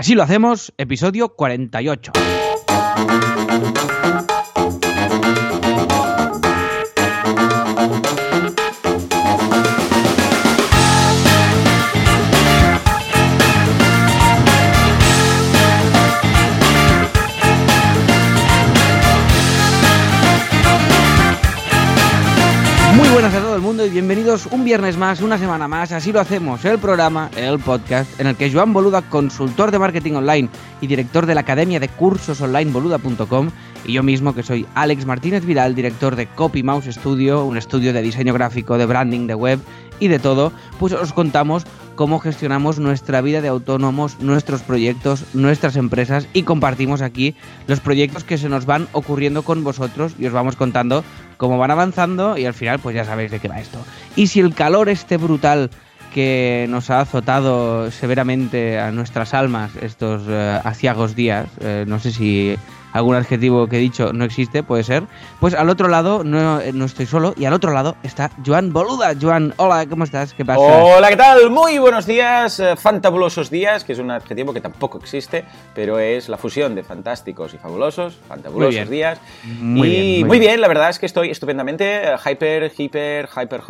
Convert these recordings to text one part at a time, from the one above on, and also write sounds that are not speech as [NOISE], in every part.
Así lo hacemos, episodio 48. Muy buenas y bienvenidos un viernes más, una semana más, así lo hacemos, el programa, el podcast, en el que Joan Boluda, consultor de marketing online y director de la academia de cursos online boluda.com, y yo mismo que soy Alex Martínez Vidal, director de Copy Mouse Studio, un estudio de diseño gráfico, de branding, de web y de todo, pues os contamos cómo gestionamos nuestra vida de autónomos, nuestros proyectos, nuestras empresas y compartimos aquí los proyectos que se nos van ocurriendo con vosotros y os vamos contando cómo van avanzando y al final pues ya sabéis de qué va esto. Y si el calor este brutal que nos ha azotado severamente a nuestras almas estos eh, aciagos días, eh, no sé si algún adjetivo que he dicho no existe, puede ser. Pues al otro lado no, no, estoy solo y al otro lado está Joan Boluda. Joan, hola, ¿cómo estás? ¿Qué pasa? Hola, ¿qué tal? Muy buenos días, eh, fantabulosos días, que es un adjetivo que tampoco existe, pero es la fusión de fantásticos y fabulosos, fantabulosos días. Muy y bien, muy muy bien. bien, la verdad es que estoy estupendamente eh, hyper, hiper, hyper,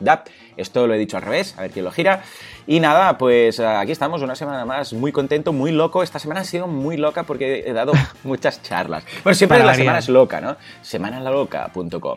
dap. Esto lo he dicho al revés, a ver quién lo gira. Y nada, pues eh, aquí estamos una semana más, muy contento, muy loco. Esta semana ha sido muy loca porque he dado [LAUGHS] muchas charlas. Bueno, siempre Para la variar. semana es loca, ¿no? Semanalaloca.com.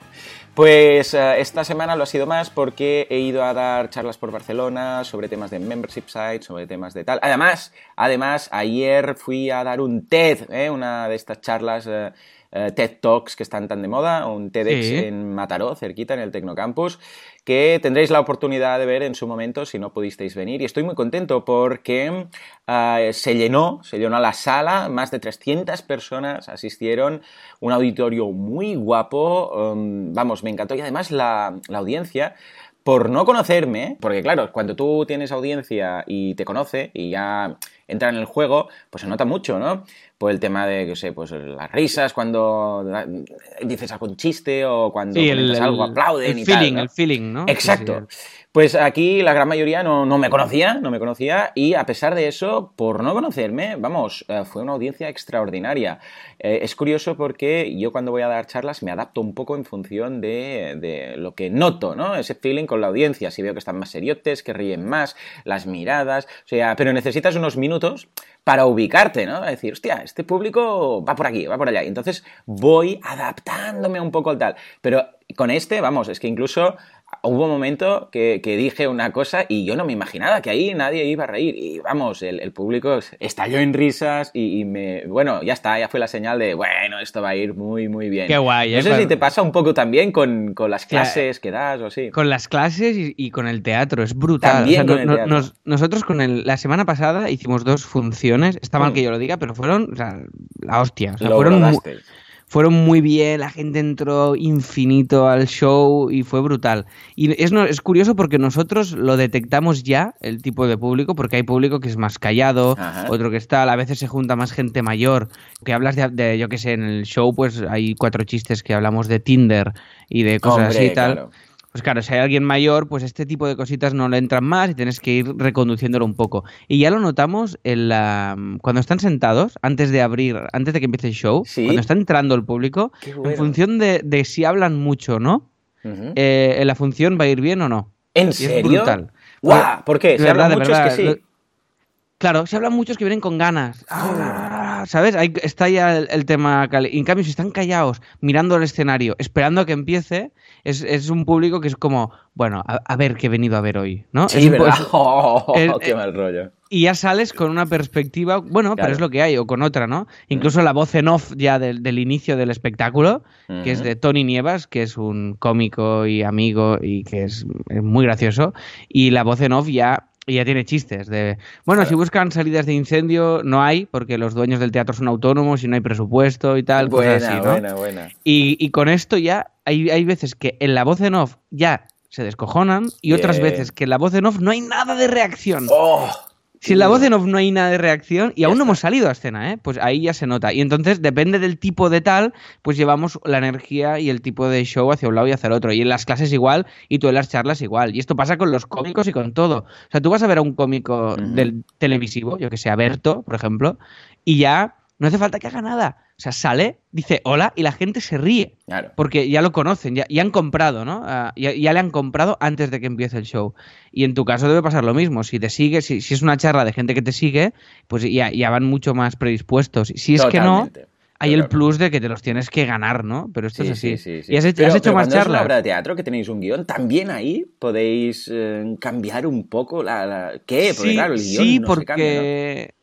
Pues eh, esta semana lo ha sido más porque he ido a dar charlas por Barcelona sobre temas de membership sites, sobre temas de tal. Además, además ayer fui a dar un TED, ¿eh? una de estas charlas eh, eh, TED Talks que están tan de moda, un TEDx Sí. en Mataró, cerquita en el Tecnocampus, que tendréis la oportunidad de ver en su momento si no pudisteis venir. Y estoy muy contento porque eh, se llenó, se llenó la sala, más de 300 personas asistieron, un auditorio muy guapo, um, vamos, me encantó y además la, la audiencia por no conocerme, porque claro, cuando tú tienes audiencia y te conoce y ya entra en el juego, pues se nota mucho, ¿no? Por el tema de, qué sé, pues las risas, cuando dices algún chiste o cuando Sí, comentas algo, aplauden el y feeling, tal, ¿no? el feeling, ¿no? Exacto. Sí, sí. Pues aquí la gran mayoría no, no me conocía, no me conocía y a pesar de eso, por no conocerme, vamos, eh, fue una audiencia extraordinaria. Eh, es curioso porque yo cuando voy a dar charlas me adapto un poco en función de, de lo que noto, ¿no? Ese feeling con la audiencia, si veo que están más seriotes, que ríen más, las miradas, o sea, pero necesitas unos minutos para ubicarte, ¿no? Decir, hostia, este público va por aquí, va por allá. Y entonces voy adaptándome un poco al tal. Pero con este, vamos, es que incluso hubo un momento que, que dije una cosa y yo no me imaginaba que ahí nadie iba a reír. Y vamos, el, el público estalló en risas y, y me. Bueno, ya está, ya fue la señal de, bueno, esto va a ir muy, muy bien. Qué guay, No ¿eh? sé si te pasa un poco también con, con las clases que das o así. Con las clases y, y con el teatro, es brutal. También O sea, con no- el no- teatro. nos- nosotros con el, la semana pasada hicimos dos funciones, está mal Mm. que yo lo diga, pero fueron o sea, la hostia. O sea, Lo fueron. Fueron muy bien, la gente entró infinito al show y fue brutal. Y es, no- es curioso porque nosotros lo detectamos ya, el tipo de público, porque hay público que es más callado, Ajá. otro que está, a veces se junta más gente mayor, que hablas de, de, yo que sé, en el show pues hay cuatro chistes que hablamos de Tinder y de cosas Hombre, así y tal. claro. Pues claro, si hay alguien mayor, pues este tipo de cositas no le entran más y tienes que ir reconduciéndolo un poco. Y ya lo notamos en la, cuando están sentados, antes de abrir, antes de que empiece el show, Sí. cuando está entrando el público, en función de, de si hablan mucho o no, eh, la función va a ir bien o no. ¿En Y es serio? brutal. ¡Guau! ¿Por qué? Se verdad, hablan de muchos que verdad, sí. lo- Claro, se hablan muchos que vienen con ganas. Ah, ¿Sabes? Ahí está ya el, el tema. y En cambio, si están callados, mirando el escenario, esperando a que empiece, es, es un público que es como, bueno, a, a ver qué he venido a ver hoy, ¿no? Sí, [LAUGHS] Oh, qué mal rollo. y ya sales con una perspectiva, bueno, pero es lo que hay, o con otra, ¿no? Incluso la voz en off ya del, del inicio del espectáculo, que es de Tony Nievas, que es un cómico y amigo y que es, es muy gracioso, y la voz en off ya, ya tiene chistes de, bueno, Claro. si buscan salidas de incendio, no hay, porque los dueños del teatro son autónomos y no hay presupuesto y tal, Buena, cosas así, ¿no? buena, buena. Y, y con esto ya hay, hay veces que en la voz en off ya se descojonan y otras veces que en la voz en off no hay nada de reacción. ¡Oh! Si en la voz en off no hay nada de reacción y aún no hemos salido a escena, ¿eh? pues ahí ya se nota. Y entonces, depende del tipo de tal, pues llevamos la energía y el tipo de show hacia un lado y hacia el otro. Y en las clases igual y tú en las charlas igual. Y esto pasa con los cómicos y con todo. O sea, tú vas a ver a un cómico del televisivo, yo que sé, Berto, por ejemplo, y ya no hace falta que haga nada. O sea, sale, dice hola y la gente se ríe. Claro. Porque ya lo conocen, ya, han comprado, ¿no? Ah, ya, le han comprado antes de que empiece el show. Y en tu caso debe pasar lo mismo. Si te sigue, si, es una charla de gente que te sigue, pues ya, ya van mucho más predispuestos. Si es que no, hay el plus de que te los tienes que ganar, ¿no? Pero esto es así. Sí, ¿Y has, hecho más charlas? Es una obra de teatro que tenéis un guion, también ahí podéis eh, cambiar un poco la, ¿Qué? Porque claro, el guion sí, no porque... se cambia,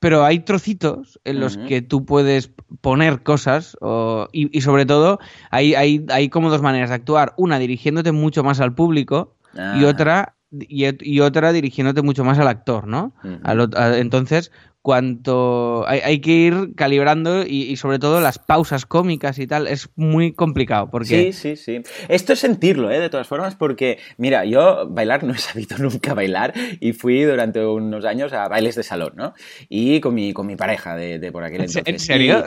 pero hay trocitos en los que tú puedes poner cosas y, sobre todo hay, hay, hay, como dos maneras de actuar. Una dirigiéndote mucho más al público y ah. otra y, otra dirigiéndote mucho más al actor, ¿no? entonces, cuanto hay, que ir calibrando y, sobre todo las pausas cómicas y tal es muy complicado porque sí sí sí. Esto es sentirlo ¿eh? de todas formas porque mira yo bailar no he [LAUGHS] sabido nunca bailar y fui durante unos años a bailes de salón no y con mi con mi pareja de, por aquel entonces ¿En serio?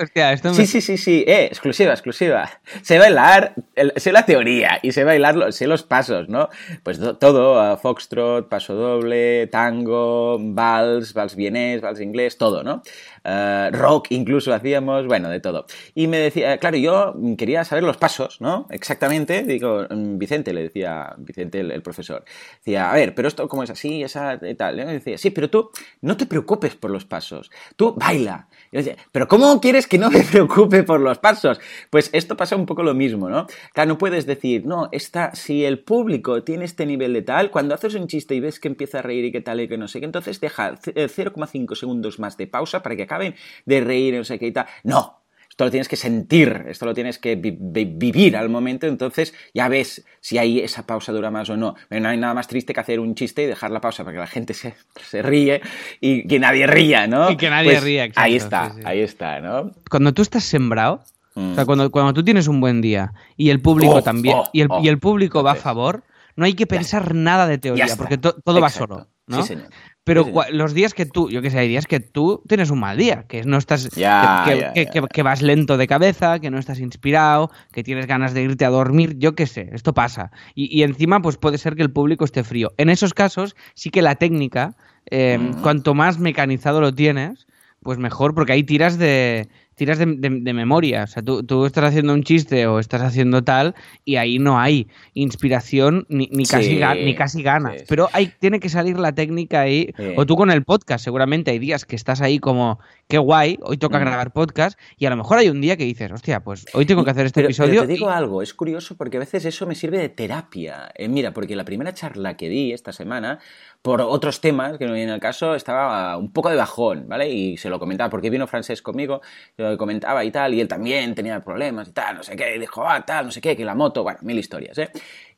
sí sí sí sí. Eh, exclusiva exclusiva. Sé bailar sé la teoría y sé bailar sé los pasos no pues todo foxtrot paso doble tango vals vals vienés vals inglés todo, ¿no? Eh, rock incluso hacíamos, bueno, de todo. Y me decía, claro, yo quería saber los pasos, ¿no? Exactamente, digo, mm, Vicente, le decía, Vicente, el, profesor, decía, a ver, pero esto como es así, esa y tal, y decía, sí, pero tú no te preocupes por los pasos, tú baila. Y decía, pero ¿cómo quieres que no me [LAUGHS] preocupe por los pasos? Pues esto pasa un poco lo mismo, ¿no? Claro, no puedes decir, no, está, si el público tiene este nivel de tal, cuando haces un chiste y ves que empieza a reír y que tal y que no sé qué, entonces deja 0,5 segundos más de pausa para que acaben de reír, no sé qué y tal. No, esto lo tienes que sentir, esto lo tienes que vivir al momento, entonces ya ves si ahí esa pausa dura más o no. Pero no hay nada más triste que hacer un chiste y dejar la pausa para que la gente se, se ríe y que nadie ría, ¿no? Y que nadie pues ría, Ahí está, ahí está, ¿no? Cuando tú estás sembrado, o sea, mm. cuando, cuando tú tienes un buen día y el público oh, también, oh, y, el, y, el, oh. público va a favor, no hay que pensar nada de teoría, porque todo va solo. ¿no? Sí, señor. Pero los días que tú, yo que sé, hay días que tú tienes un mal día, que no estás, que, vas lento de cabeza, que no estás inspirado, que tienes ganas de irte a dormir, yo qué sé, esto pasa. Y, encima, pues puede ser que el público esté frío. En esos casos, sí que la técnica, eh, cuanto más mecanizado lo tienes, pues mejor, porque ahí tiras de, tiras de, memoria. O sea, tú, estás haciendo un chiste o estás haciendo tal y ahí no hay inspiración ni, casi, ni casi ganas. Pero hay, tiene que salir la técnica ahí. O tú con el podcast, seguramente hay días que estás ahí como, qué guay, hoy toca mm. grabar podcast y a lo mejor hay un día que dices, hostia, pues hoy tengo que hacer este episodio. Pero te digo algo, es curioso porque a veces eso me sirve de terapia. Eh, mira, porque la primera charla que di esta semana por otros temas que no vienen al caso, estaba un poco de bajón, ¿vale? Y se lo comentaba, porque vino francés conmigo, lo comentaba y tal, y él también tenía problemas y tal, no sé qué, y dijo, ah, tal, no sé qué, que la moto, bueno, mil historias, ¿eh?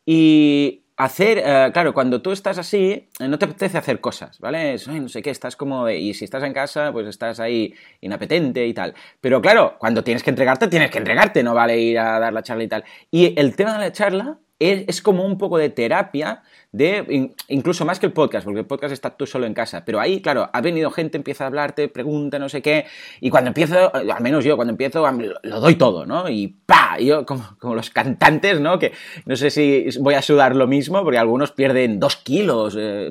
Y hacer, eh, claro, cuando tú estás así, eh, no te apetece hacer cosas, ¿vale? no sé qué, estás como, y si estás en casa, pues estás ahí inapetente y tal. Pero claro, cuando tienes que entregarte, tienes que entregarte, no vale ir a dar la charla y tal. Y el tema de la charla es, como un poco de terapia, de incluso más que el podcast, porque el podcast está tú solo en casa. Pero ahí, claro, ha venido gente, empieza a hablarte, pregunta, no sé qué, y cuando empiezo, al menos yo, cuando empiezo, lo doy todo, ¿no? Y ¡pa! Yo, como, como los cantantes, ¿no? Que no sé si voy a sudar lo mismo, porque algunos pierden dos kilos eh,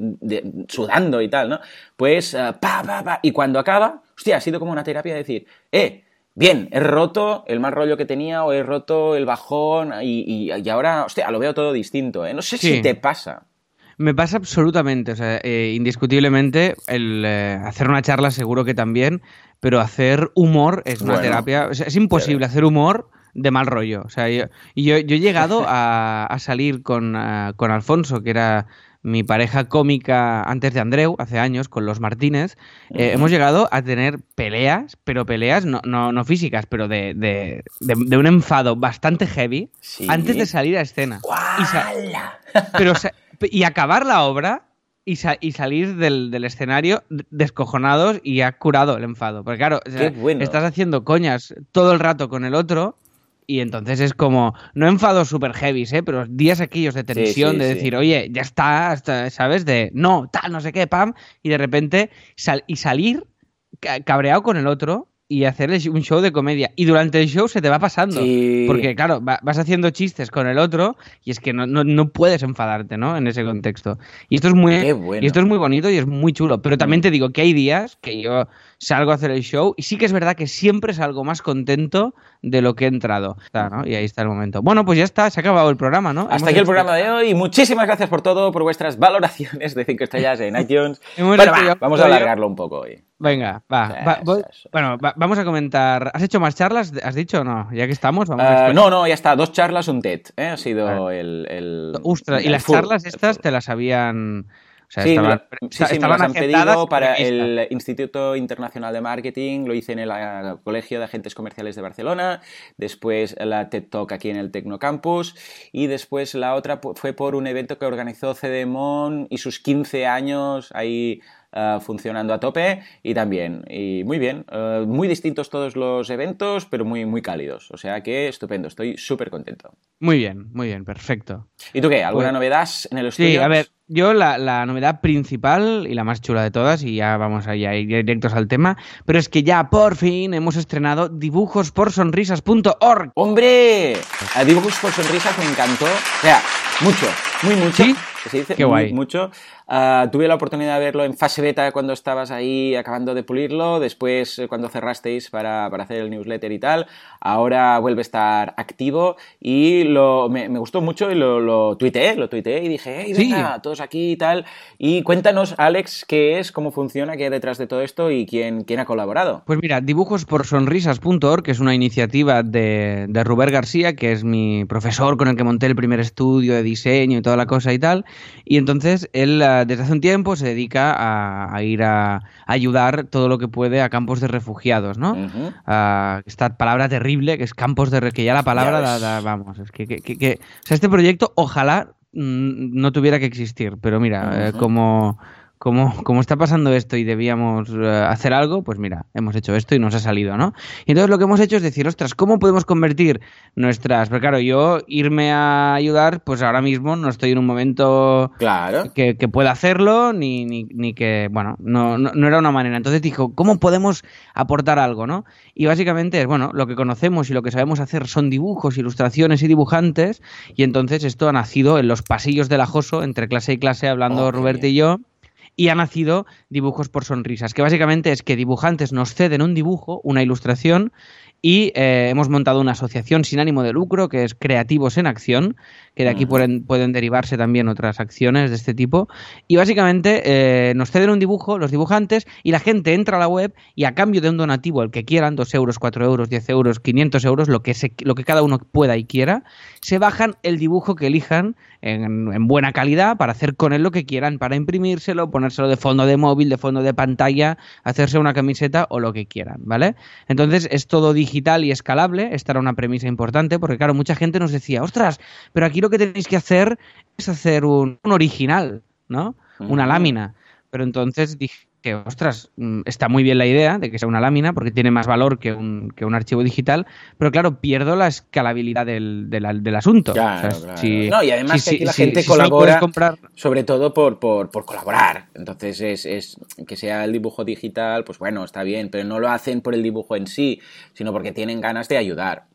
sudando y tal, ¿no? Pues, eh, pa, pa, pa. Y cuando acaba, hostia, ha sido como una terapia de decir, eh, bien, he roto el mal rollo que tenía o he roto el bajón y, ahora, hostia, lo veo todo distinto. ¿eh? No sé si te pasa. Me pasa absolutamente, o sea, eh, indiscutiblemente, el eh, hacer una charla seguro que también, pero hacer humor es una terapia. es imposible hacer humor de mal rollo. O sea, yo, yo, yo he llegado [LAUGHS] a, salir con, con Alfonso, que era mi pareja cómica antes de Andreu, hace años, con los Martínez, eh, hemos llegado a tener peleas, pero peleas no, no, físicas, pero de, de, de, un enfado bastante heavy antes de salir a escena. Y, pero, y acabar la obra y, y, salir del, del, escenario descojonados y ha curado el enfado. Porque claro, estás haciendo coñas todo el rato con el otro Y entonces es como, no enfados super heavy, ¿eh? pero días aquellos de tensión, de decir, oye, ya está, ¿sabes? De no, tal, no sé qué, pam, y de repente y salir cabreado con el otro y hacer un show de comedia. Y durante el show se te va pasando. Porque, claro, vas haciendo chistes con el otro y es que no, no, puedes enfadarte, ¿no? En ese contexto. Y esto es muy y esto es muy bonito y es muy chulo. Pero también te digo que hay días que yo salgo a hacer el show y sí que es verdad que siempre salgo más contento de lo que he entrado. Y ahí está el momento. Bueno, pues ya está, se ha acabado el programa, ¿no? Hasta aquí el programa de hoy. Muchísimas gracias por todo, por vuestras valoraciones de 5 estrellas en [LAUGHS] iTunes. bueno, vamos a alargarlo un poco hoy. Venga, va. bueno, vamos a comentar. ¿Has hecho más charlas? ¿Has dicho o no? Ya que estamos, vamos a eh, No, no, ya está. Dos charlas, un TED. ¿eh? Ha sido el, el, ¿y las charlas estas te las habían sí, sí, me las han pedido para el Instituto Internacional de Marketing, lo hice en el Colegio de Agentes Comerciales de Barcelona, después la TED Talk aquí en el Tecnocampus y después la otra fue por un evento que organizó CDMON y sus 15 años ahí eh, funcionando a tope y también, y muy bien, eh, muy distintos todos los eventos, pero muy, muy cálidos. O sea que estupendo, estoy súper contento. Muy bien, muy bien, perfecto. ¿Y tú qué? ¿Alguna pues novedad en el estudio? Sí, a ver, yo la, novedad principal y la más chula de todas, y ya vamos a ir directos al tema, pero es que ya por fin hemos estrenado dibujosporsonrisas.org. ¡Hombre! A Dibujos por Sonrisas me encantó. O sea, mucho, muy mucho. ¿Sí? Se dice, Qué guay. mucho. Ah, tuve la oportunidad de verlo en fase beta cuando estabas ahí acabando de pulirlo, después eh, cuando cerrasteis para, para, hacer el newsletter y tal. Ahora vuelve a estar activo y lo, me, me gustó mucho y lo, lo tuiteé, lo tuiteé y dije, hey, venga, todos aquí y tal. Y cuéntanos, Alex, qué es, cómo funciona, qué hay detrás de todo esto y quién, quién ha colaborado. Pues mira, dibujosporsonrisas.org, que es una iniciativa de, de Rubén García, que es mi profesor con el que monté el primer estudio de diseño y toda la cosa y tal. Y entonces él ah, desde hace un tiempo se dedica a, ir a, ayudar todo lo que puede a campos de refugiados, ¿no? Esta palabra terrible que es campos de que ya la palabra vamos, es que, que, o sea, este proyecto ojalá mm, no tuviera que existir, pero mira, eh, como como, está pasando esto y debíamos eh, hacer algo, pues mira, hemos hecho esto y nos ha salido, ¿no? Y entonces lo que hemos hecho es decir, ostras, ¿cómo podemos convertir nuestras... Pero claro, yo irme a ayudar, pues ahora mismo no estoy en un momento claro. que, pueda hacerlo, ni, ni, ni que, bueno, no, no, era una manera. Entonces dijo, ¿cómo podemos aportar algo, no? Y básicamente es, bueno, lo que conocemos y lo que sabemos hacer son dibujos, ilustraciones y dibujantes, y entonces esto ha nacido en los pasillos del ajoso, entre clase y clase, hablando Roberto y yo y ha nacido Dibujos por Sonrisas, que básicamente es que dibujantes nos ceden un dibujo, una ilustración, y eh, hemos montado una asociación sin ánimo de lucro que es Creativos en Acción, que de aquí pueden, pueden, derivarse también otras acciones de este tipo. Y básicamente eh, nos ceden un dibujo, los dibujantes, y la gente entra a la web y a cambio de un donativo, el que quieran, 2 euros, 4 euros, 10 euros, 500 euros, lo que, se, lo que cada uno pueda y quiera, se bajan el dibujo que elijan en, en, buena calidad para hacer con él lo que quieran, para imprimírselo, ponérselo de fondo de móvil, de fondo de pantalla, hacerse una camiseta o lo que quieran, ¿vale? Entonces es todo digital y escalable, esta era una premisa importante, porque claro, mucha gente nos decía, ostras, pero aquí lo que tenéis que hacer es hacer un, original, ¿no? Una lámina. Pero entonces dije que, ostras, mm, está muy bien la idea de que sea una lámina porque tiene más valor que un, que un archivo digital, pero claro, pierdo la escalabilidad del, del, asunto. Claro, no, y además que aquí la gente colabora, sobre todo por, por, por, colaborar. Entonces, es, es que sea el dibujo digital, pues bueno, está bien, pero no lo hacen por el dibujo en sí, sino porque tienen ganas de ayudar.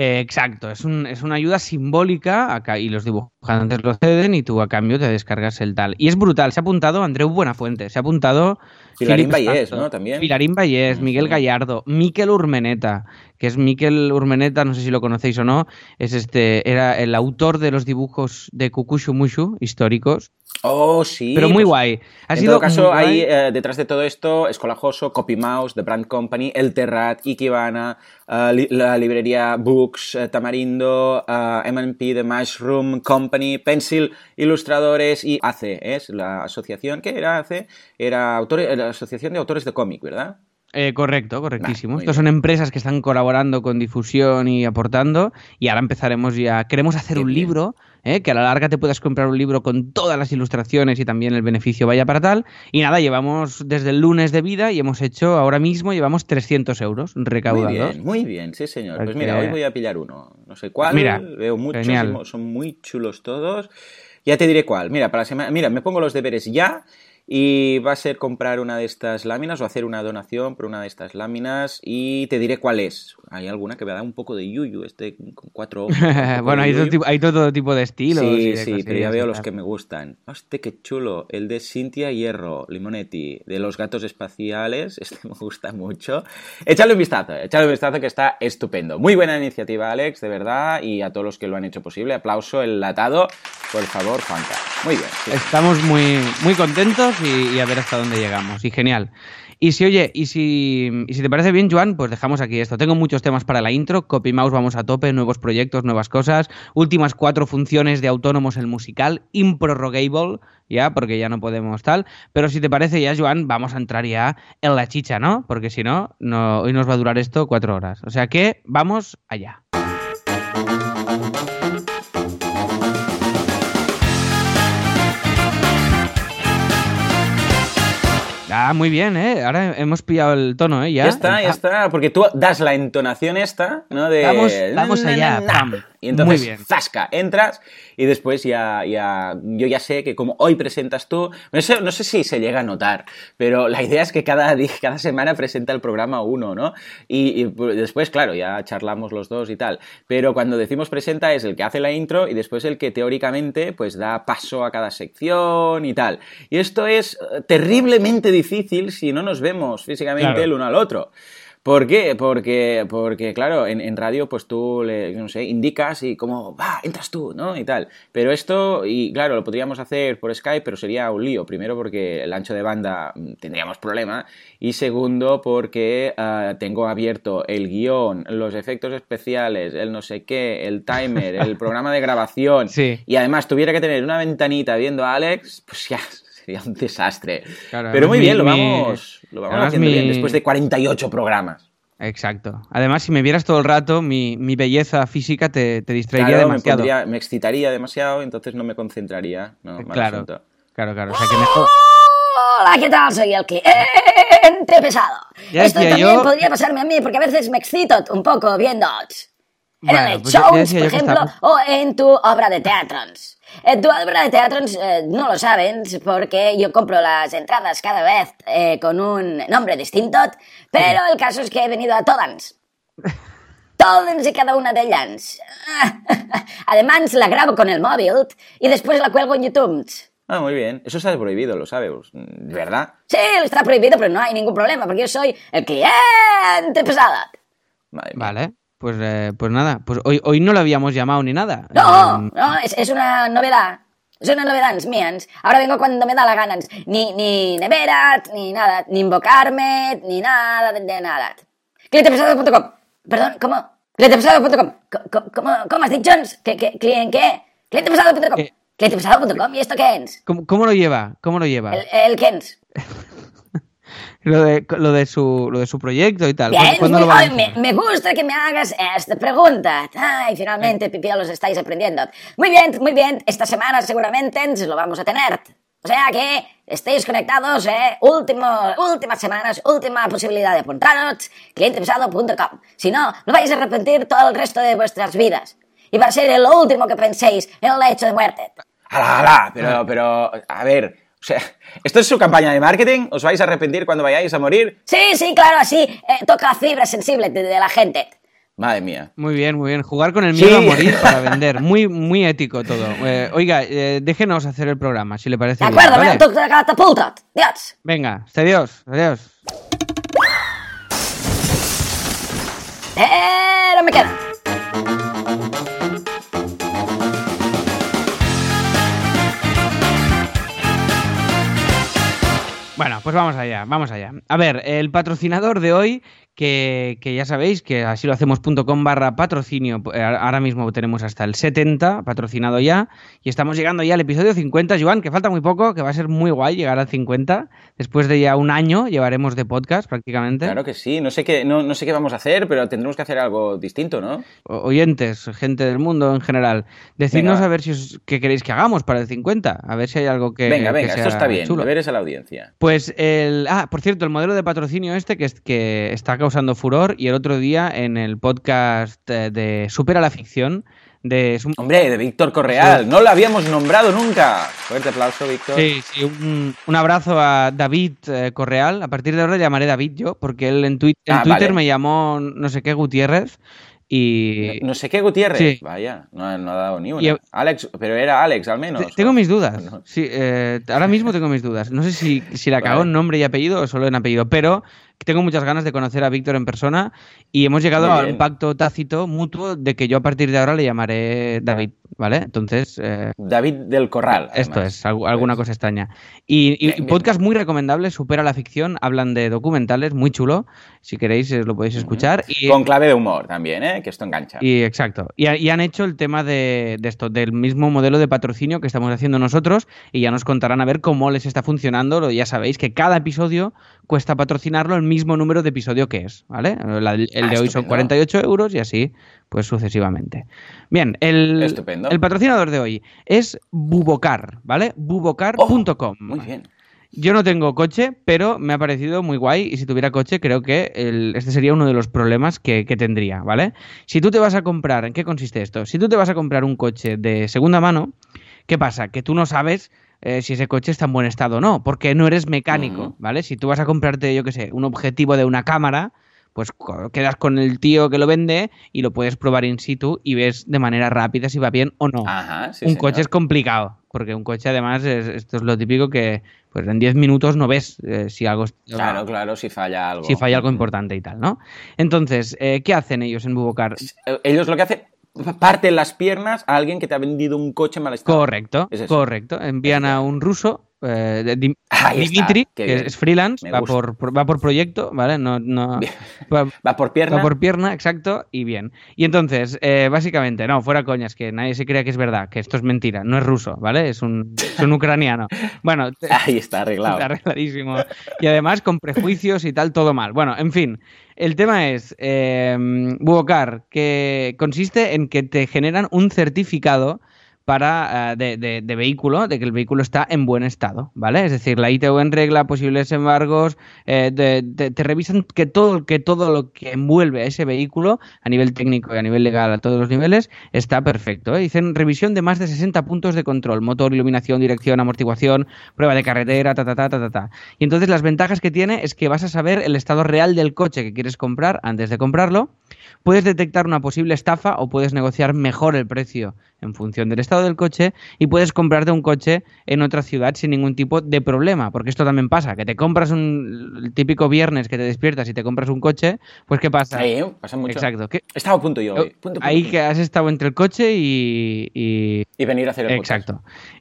Eh, exacto, es, un, es, una ayuda simbólica acá, y los dibujantes lo ceden y tú a cambio te descargas el tal. Y es brutal, se ha apuntado Andreu Buenafuente, se ha apuntado... Pilarín Vallés, ¿no? También. Pilarín Vallés, Miguel Gallardo, Miquel Urmeneta, que es Miquel Urmeneta, no sé si lo conocéis o no, es este, era el autor de los dibujos de Kukushu Mushu históricos. Oh, sí. Pero muy pues, guay. Ha en todo caso, hay eh, detrás de todo esto Escolajoso, Copy Mouse, The Brand Company, El Terrat, Ikebana, uh, la librería Books, uh, Tamarindo, uh, MNP, The Mushroom Company, Pencil, Ilustradores y ACE, es la asociación, ¿qué era ACE? Era la Asociación de Autores de Cómic, ¿verdad? Eh, correcto, correctísimo. Muy Estos son empresas que están colaborando con difusión y aportando. Y ahora empezaremos ya. Queremos hacer Qué un bien. libro, ¿eh? que a la larga te puedas comprar un libro con todas las ilustraciones y también el beneficio vaya para tal. Y nada, llevamos desde el lunes de vida y hemos hecho, ahora mismo llevamos 300 euros Muy recaudados. bien, muy bien, sí señor. Pues mira, hoy voy a pillar uno. No sé cuál, Mira, veo muchos, genial. son muy chulos todos. Ya te diré cuál. Mira, para la semana, mira, me pongo los deberes ya y va a ser comprar una de estas láminas o hacer una donación por una de estas láminas y te diré cuál es. Hay alguna que me da un poco de yuyu, este con cuatro ojos. [LAUGHS] bueno, hay todo, hay todo tipo de estilos. y Sí, de sí, pero ya veo los que me gustan. Hostia, qué chulo. El de Cintia Hierro, Limonetti, de los gatos espaciales. [LAUGHS] Este me gusta mucho. Échale un vistazo, échale un vistazo que está estupendo. Muy buena iniciativa, Alex, de verdad. Y a todos los que lo han hecho posible. Aplauso enlatado. Por favor, Juanca. Muy bien. sí. Estamos muy, muy contentos y, a ver hasta dónde llegamos. Y genial. Y si, oye, y si, y si te parece bien, Joan, pues dejamos aquí esto. Tengo muchos temas para la intro. Copy Mouse vamos a tope, nuevos proyectos, nuevas cosas. Últimas cuatro funciones de autónomos el musical, improrrogable, ya, porque ya no podemos tal. Pero si te parece ya, Joan, vamos a entrar ya en la chicha, ¿no? Porque si no, no hoy nos va a durar esto cuatro horas. O sea que vamos allá. Ah, muy bien, ¿eh? Ahora hemos pillado el tono, ¿eh? Ya, Ya está, ya Ah, está, porque tú das la entonación esta, ¿no? De... Vamos- vamos allá, pam. Y entonces, Muy bien. zasca, entras y después ya, ya, yo ya sé que como hoy presentas tú, no sé, no sé si se llega a notar, pero la idea es que cada, cada semana presenta el programa uno, ¿no? Y, y, pues, después, claro, ya charlamos los dos y tal, pero cuando decimos presenta es el que hace la intro y después el que teóricamente pues da paso a cada sección y tal. Y esto es eh, terriblemente difícil si no nos vemos físicamente Claro. el uno al otro. ¿Por qué? Porque, porque claro, en, en radio pues tú le, no sé, indicas y como, va, entras tú, ¿no? Y tal. Pero esto, y claro, lo podríamos hacer por Skype, pero sería un lío. Primero porque el ancho de banda mm, tendríamos problema. Y segundo porque ah, tengo abierto el guion, los efectos especiales, el no sé qué, el timer, el programa de grabación. [LAUGHS] Sí. Y además tuviera que tener una ventanita viendo a Alex, pues ya sería un desastre. Claro, Pero muy mi- bien, lo mi- vamos, lo vamos haciendo bien, mi- después de 48 programas. Exacto. Además, si me vieras todo el rato, mi, mi belleza física te, te distraería Claro, me, demasiado. pondría- me excitaría demasiado, entonces no me concentraría. No, claro, claro, claro. O sea que mejor. Hola, ¿qué tal? Soy el cliente pesado. Ya Esto también yo- podría pasarme a mí porque a veces me excito un poco viendo en Bueno, el pues shows, por ejemplo, o en tu obra de teatro. En tu obra de teatro eh, no lo saben porque yo compro las entradas cada vez eh, con un nombre distinto, pero el caso es que he venido a todas. Todas y cada una de ellas. [LAUGHS] Además, la grabo con el móvil y después la cuelgo en YouTube. Ah, muy bien. Eso está prohibido, lo sabes, ¿de verdad? Sí, está prohibido, pero no hay ningún problema, porque yo soy el cliente pesado. Vale. Pues, eh, pues nada, pues hoy, hoy no lo habíamos llamado ni nada. No, Eh, no, es, es una novedad. Es una novedad mía. Ahora vengo cuando me da la gana. Ni, ni nevera, ni nada, ni invocarme, ni nada de, de nada. Clientepesado.com. Perdón, ¿cómo? Clientepesado.com. Co- co- ¿Cómo, ¿Cómo has dicho? ¿Qué, qué, clien qué? Clientepesado.com. Eh. Clientepesado.com. ¿Y esto qué es? ¿cómo, cómo lo lleva? ¿Cómo lo lleva? ¿El, es? [LAUGHS] Lo, de, lo, de su, lo de su proyecto y tal. Bien, ¿Cuándo- ay, me, me gusta que me hagas esta pregunta. Ay, finalmente, Pipí, los estáis aprendiendo. Muy bien, muy bien. Esta semana seguramente lo vamos a tener. O sea que estéis conectados, ¿eh? Último, últimas semanas, última posibilidad de apuntaros, clientepesado.com. Si no, no vais a arrepentir todo el resto de vuestras vidas. Y va a ser lo último que penséis en el hecho de muerte. ¡Hala, hala! Pero, pero, a ver, o sea, ¿esto es su campaña de marketing? ¿Os vais a arrepentir cuando vayáis a morir? Sí, sí, claro, así eh, toca fibra sensible de, de la gente. Madre mía. Muy bien, muy bien. Jugar con el miedo Sí. a morir [LAUGHS] para vender. Muy, muy ético todo. Eh, oiga, eh, déjenos hacer el programa, si le parece De bien, acuerdo, ¿vale? me toca catapulta. Dios. Venga, adiós, adiós. Pero me queda. Bueno, pues vamos allá, vamos allá. A ver, el patrocinador de hoy, que, que, ya sabéis que así lo hacemos.com barra patrocinio. Eh, ahora mismo tenemos hasta el 70 patrocinado ya y estamos llegando ya al episodio 50, Joan, que falta muy poco, que va a ser muy guay llegar al 50. Después de ya un año llevaremos de podcast prácticamente. Claro que sí, no sé qué, no, no sé qué vamos a hacer, pero tendremos que hacer algo distinto, ¿no? O oyentes, gente del mundo en general, decidnos a ver si os, qué queréis que hagamos para el 50, a ver si hay algo que... Venga, venga, que esto está bien, chulo. deberes a la audiencia. Pues el... Ah, por cierto, el modelo de patrocinio este que, que está causando furor y el otro día en el podcast eh, de Supera la Ficción de... Hombre, de Víctor Correal, no lo habíamos nombrado nunca. Fuerte aplauso, Víctor. Sí, sí, un, un abrazo a David eh, Correal. A partir de ahora le llamaré David yo, porque él en, twi en Ah, Twitter vale. me llamó no sé qué Gutiérrez y... No sé qué Gutiérrez, Sí. vaya, no, ha- no ha dado ni una. Y- Alex, pero era Alex al menos. Te- Tengo ¿o? mis dudas. No. Sí, eh, ahora mismo tengo mis dudas. No sé si, si la [LAUGHS] cagó Vale. en nombre y apellido o solo en apellido, pero tengo muchas ganas de conocer a Víctor en persona y hemos llegado a bien. un pacto tácito mutuo de que yo a partir de ahora le llamaré David, ¿vale? Entonces, eh, David del Corral. esto además. es, algu- alguna cosa extraña. Y, y Bien, bien. podcast muy recomendable, supera la ficción, hablan de documentales, muy chulo. Si queréis, eh, lo podéis escuchar. Y, Con clave de humor también, ¿eh? Que esto engancha. y exacto. Y, y han hecho el tema de, de esto, del mismo modelo de patrocinio que estamos haciendo nosotros, y ya nos contarán a ver cómo les está funcionando. Ya sabéis que cada episodio cuesta patrocinarlo el mismo número de episodio que es, ¿vale? La- el Ah, de hoy son estupendo. 48 euros y así, pues sucesivamente. Bien, el, Estupendo. el patrocinador de hoy es Bubocar, ¿vale? Bubocar.com. Oh, Muy bien. Yo no tengo coche, pero me ha parecido muy guay y si tuviera coche creo que el- este sería uno de los problemas que, que tendría, ¿vale? Si tú te vas a comprar, ¿en qué consiste esto? Si tú te vas a comprar un coche de segunda mano, ¿qué pasa? Que tú no sabes eh, si ese coche está en buen estado o no, porque no eres mecánico. ¿vale? Si tú vas a comprarte, yo qué sé, un objetivo de una cámara, pues quedas con el tío que lo vende y lo puedes probar in situ y ves de manera rápida si va bien o no Ajá, sí, un señor. coche es complicado, porque un coche además, es- esto es lo típico que pues en 10 minutos no ves eh, si algo Claro, claro, si falla algo. si falla algo importante y tal, ¿no? Entonces, eh, ¿qué hacen ellos en Bubocar? Ellos lo que hacen, parten las piernas a alguien que te ha vendido un coche mal estado. Correcto, Es correcto. Envían a un ruso, eh, de- Dim- Ahí está, Dimitri, que es freelance, va por, por- va por proyecto, ¿vale? No, no, [LAUGHS] va, Va por pierna. Va por pierna, exacto, y bien. Y entonces, eh, básicamente, no, fuera coñas, que nadie se crea que es verdad, que esto es mentira, no es ruso, ¿vale? Es un, es un ucraniano. [LAUGHS] Bueno, [LAUGHS] Ahí está arreglado. Está arregladísimo. Y además con prejuicios y tal, todo mal. Bueno, en fin. El tema es, eh, Buocar, que consiste en que te generan un certificado para, eh, de, de- de vehículo, de que el vehículo está en buen estado, ¿vale? Es decir, la ITO en regla, posibles embargos, eh, de- te revisan que todo, que todo lo que envuelve a ese vehículo, a nivel técnico y a nivel legal, a todos los niveles, está perfecto. ¿eh? Dicen revisión de más de 60 puntos de control, motor, iluminación, dirección, amortiguación, prueba de carretera, ta, ta, ta, ta, ta, ta. Y entonces las ventajas que tiene es que vas a saber el estado real del coche que quieres comprar antes de comprarlo, puedes detectar una posible estafa o puedes negociar mejor el precio en función del estado del coche y puedes comprarte un coche en otra ciudad sin ningún tipo de problema, porque esto también pasa, que te compras un el típico viernes que te despiertas y te compras un coche, pues ¿qué pasa? Sí, pasa mucho. Exacto, que Estaba a punto yo hoy. Punto, punto, ahí punto. que has estado entre el coche y- y, Y venir a hacer el podcast.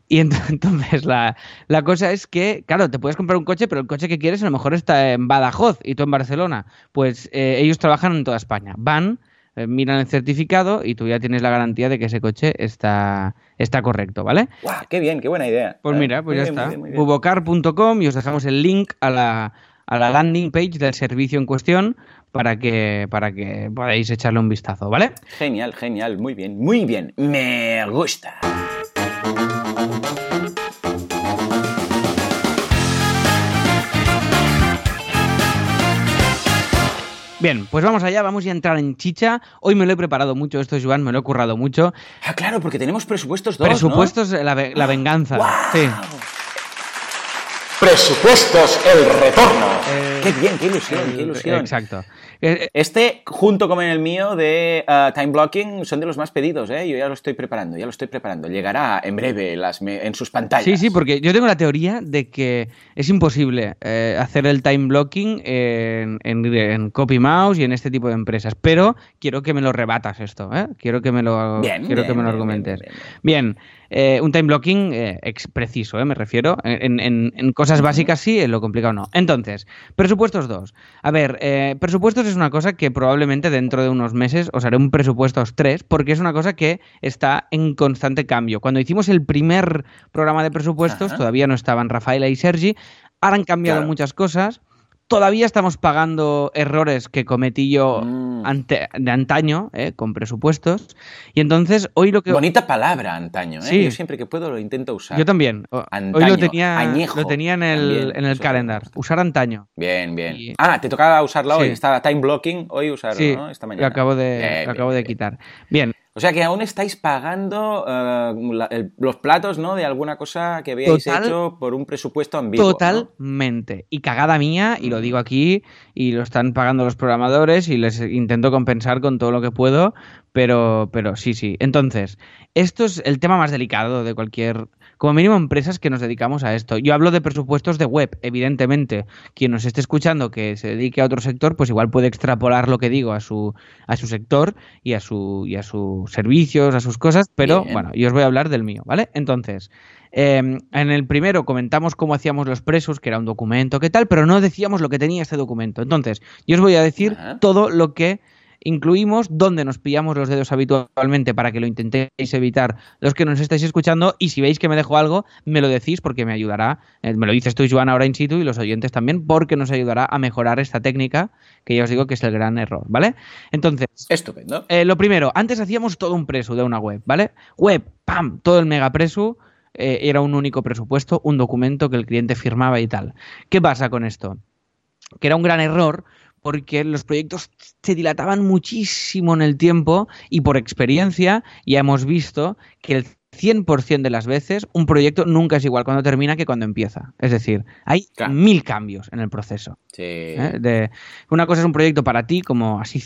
Y ent- [LAUGHS] entonces la, la cosa es que, claro, te puedes comprar un coche, pero el coche que quieres a lo mejor está en Badajoz y tú en Barcelona. Pues eh, ellos trabajan en toda España. Van, eh, miran el certificado y tú ya tienes la garantía de que ese coche está, está correcto, ¿vale? Guau, qué bien, qué buena idea. Pues mira, pues muy ya bien, está. Bubocar.com y os dejamos el link a la, a la landing page del servicio en cuestión para que, para que podáis echarle un vistazo, ¿vale? Genial, genial, muy bien, muy bien. Me gusta. Bien, pues vamos allá, vamos a entrar en chicha. Hoy me lo he preparado mucho esto, Joan, me lo he currado mucho. Ah, claro, porque tenemos presupuestos dos, ¿no? Presupuestos, la, ve- la venganza. ¡Guau! Sí. Presupuestos el retorno. Eh, Qué bien, qué ilusión, qué ilusión. Exacto. Eh, Este, junto con el mío de ah, time blocking, son de los más pedidos, ¿eh? Yo ya lo estoy preparando, ya lo estoy preparando. Llegará en breve las en sus pantallas. Sí, sí, porque yo tengo la teoría de que es imposible eh, hacer el time blocking en, en, en Copy Mouse y en este tipo de empresas. Pero quiero que me lo rebatas esto, ¿eh? Quiero que me lo, Bien, quiero bien, que me lo argumentes. Bien, eh, un time blocking eh, ex- preciso, eh, me refiero. En, en- en cosas básicas sí, en lo complicado no. Entonces, presupuestos 2. A ver, eh, presupuestos es una cosa que probablemente dentro de unos meses os haré un presupuestos 3, porque es una cosa que está en constante cambio. Cuando hicimos el primer programa de presupuestos, Ajá. todavía no estaban Rafaela y Sergi. Ahora han cambiado Claro. muchas cosas. Todavía estamos pagando errores que cometí yo Mm. ante- de antaño, eh, con presupuestos. Y entonces hoy lo que... Bonita palabra, antaño, ¿eh? Sí. Yo siempre que puedo lo intento usar. Yo también. Hoy lo tenía, añejo, lo tenía en el, también, en el calendar. Usar antaño. Bien, bien. Y- Ah, te tocaba usarla Sí. hoy. Estaba time blocking hoy usarlo, sí, ¿no? Esta lo mañana. acabo de, Bien, lo bien, acabo de quitar. Bien, O sea que aún estáis pagando eh, la- el- los platos, ¿no? De alguna cosa que habíais Total- hecho por un presupuesto ambiguo. ¿no? totalmente. Y cagada mía, y lo digo aquí, y lo están pagando los programadores, y les intento compensar con todo lo que puedo, pero, pero sí, sí. Entonces, esto es el tema más delicado de cualquier, como mínimo empresas que nos dedicamos a esto. Yo hablo de presupuestos de web, evidentemente. Quien nos esté escuchando que se dedique a otro sector, pues igual puede extrapolar lo que digo a su, a su sector y a su, y a sus servicios, a sus cosas, pero Bien. bueno, yo os voy a hablar del mío, ¿vale? Entonces, eh, en el primero comentamos cómo hacíamos los presos, que era un documento, qué tal, pero no decíamos lo que tenía este documento. Entonces, yo os voy a decir Ajá. todo lo que incluimos, dónde nos pillamos los dedos habitualmente para que lo intentéis evitar los que nos estáis escuchando y si veis que me dejo algo, me lo decís porque me ayudará, eh, me lo dices tú, Joan, ahora in situ y los oyentes también, porque nos ayudará a mejorar esta técnica que ya os digo que es el gran error, ¿vale? Entonces, Estupendo. eh, lo primero, antes hacíamos todo un presu de una web, ¿vale? Web, pam, todo el mega presu, eh, era un único presupuesto, un documento que el cliente firmaba y tal. ¿Qué pasa con esto? Que era un gran error porque los proyectos se dilataban muchísimo en el tiempo y por experiencia ya hemos visto que el 100% de las veces un proyecto nunca es igual cuando termina que cuando empieza. Es decir, hay Claro. mil cambios en el proceso. Sí. ¿eh? De- una cosa es un proyecto para ti, como así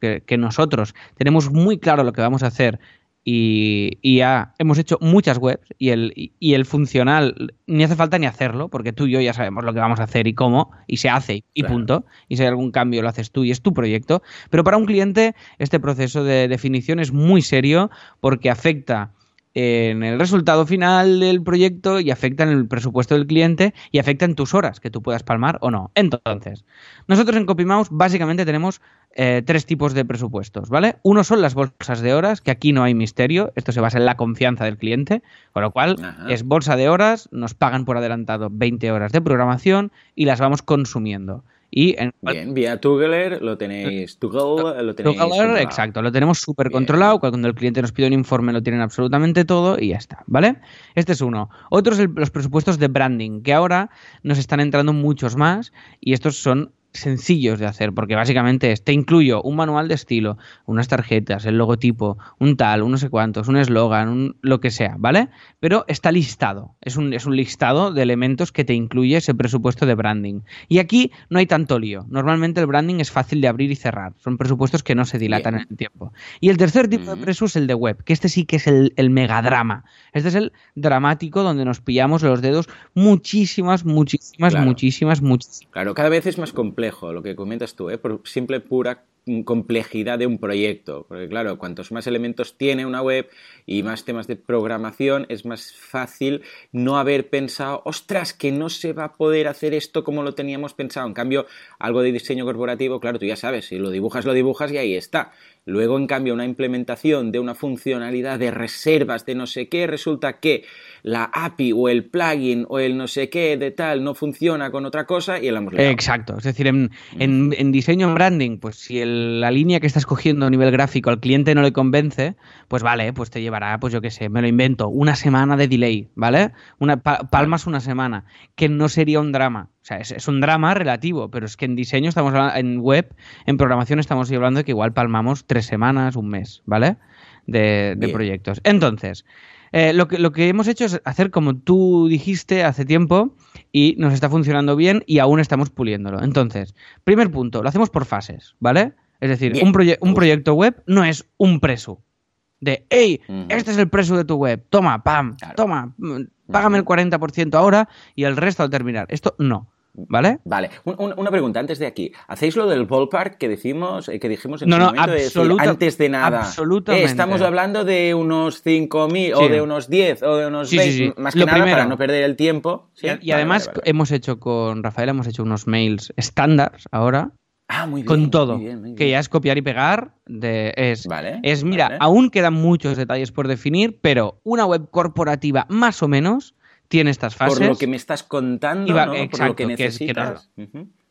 que, que nosotros tenemos muy claro lo que vamos a hacer y, y ya hemos hecho muchas webs y el, y, y el funcional ni hace falta ni hacerlo, porque tú y yo ya sabemos lo que vamos a hacer y cómo, y se hace y Claro. punto. Y si hay algún cambio lo haces tú y es tu proyecto. Pero para un cliente este proceso de definición es muy serio porque afecta en el resultado final del proyecto y afecta en el presupuesto del cliente y afecta en tus horas que tú puedas palmar o no. Entonces, nosotros en CopyMouse básicamente tenemos eh, tres tipos de presupuestos, ¿vale? Uno son las bolsas de horas, que aquí no hay misterio, esto se basa en la confianza del cliente, con lo cual Ajá. es bolsa de horas, nos pagan por adelantado 20 horas de programación y las vamos consumiendo. Y en, Bien, vía Toogler lo tenéis. Toggle lo tenéis. Controlado. exacto, lo tenemos súper controlado. Cuando el cliente nos pide un informe, lo tienen absolutamente todo y ya está, ¿vale? Este es uno. Otro es el- los presupuestos de branding, que ahora nos están entrando muchos más y estos son sencillos de hacer, porque básicamente es, te incluyo un manual de estilo, unas tarjetas, el logotipo, un tal, un no sé cuántos, un eslogan, un lo que sea, ¿vale? Pero está listado, es un, es un listado de elementos que te incluye ese presupuesto de branding. Y aquí no hay tanto lío. Normalmente el branding es fácil de abrir y cerrar, son presupuestos que no se dilatan Bien. en el tiempo. Y el tercer tipo de Ujú. presu es el de web, que este sí que es el, el megadrama. Este es el dramático donde nos pillamos los dedos muchísimas, muchísimas, Claro. muchísimas, muchísimas. Claro, cada vez es más complejo lo que comentas tú, ¿eh? por simple pura complejidad de un proyecto. Porque claro, cuantos más elementos tiene una web y más temas de programación, es más fácil no haber pensado, ostras, que no se va a poder hacer esto como lo teníamos pensado. En cambio, algo de diseño corporativo, claro, tú ya sabes, si lo dibujas, lo dibujas y ahí está. Luego, en cambio, una implementación de una funcionalidad de reservas de no sé qué, resulta que la API o el plugin o el no sé qué de tal no funciona con otra cosa y el hemos liado. Exacto, es decir, en, en- en diseño en branding, pues si el- la línea que estás cogiendo a nivel gráfico al cliente no le convence, pues vale, pues te llevará, pues yo qué sé, me lo invento, una semana de delay, ¿vale? Una, pa- palmas una semana, que no sería un drama. O sea, es, es un drama relativo, pero es que en diseño estamos hablando, en web, en programación estamos hablando de que igual palmamos tres semanas, un mes, ¿vale? De, proyectos. Entonces, eh, lo, que, lo que hemos hecho es hacer como tú dijiste hace tiempo y nos está funcionando bien y aún estamos puliéndolo. Entonces, primer punto, lo hacemos por fases, ¿vale? Es decir, Bien, un, proye- un proyecto web no es un presu. De, hey, este es el presu de tu web, toma, pam, Claro. toma, págame el 40% ahora y el resto al terminar. Esto no. ¿Vale? Vale, Un- un- una pregunta antes de aquí. ¿Hacéis lo del ballpark que decimos, eh, que dijimos en No, su no, momento? de antes de nada. absolutamente. eh, estamos hablando de unos 5.000 o Sí. de unos 10 o de unos Sí, sí, 20, sí. más que Lo nada primero. para no perder el tiempo. Y, Vale, además vale, vale. hemos hecho con Rafael, hemos hecho unos mails estándar ahora, Ah, muy bien, con todo, muy bien, muy que ya es copiar y pegar, de, es, Vale, es, mira, vale. aún quedan muchos detalles por definir, pero una web corporativa más o menos tiene estas fases. Por lo que me estás contando, ¿no? Por exacto, lo que que es que no- necesitas.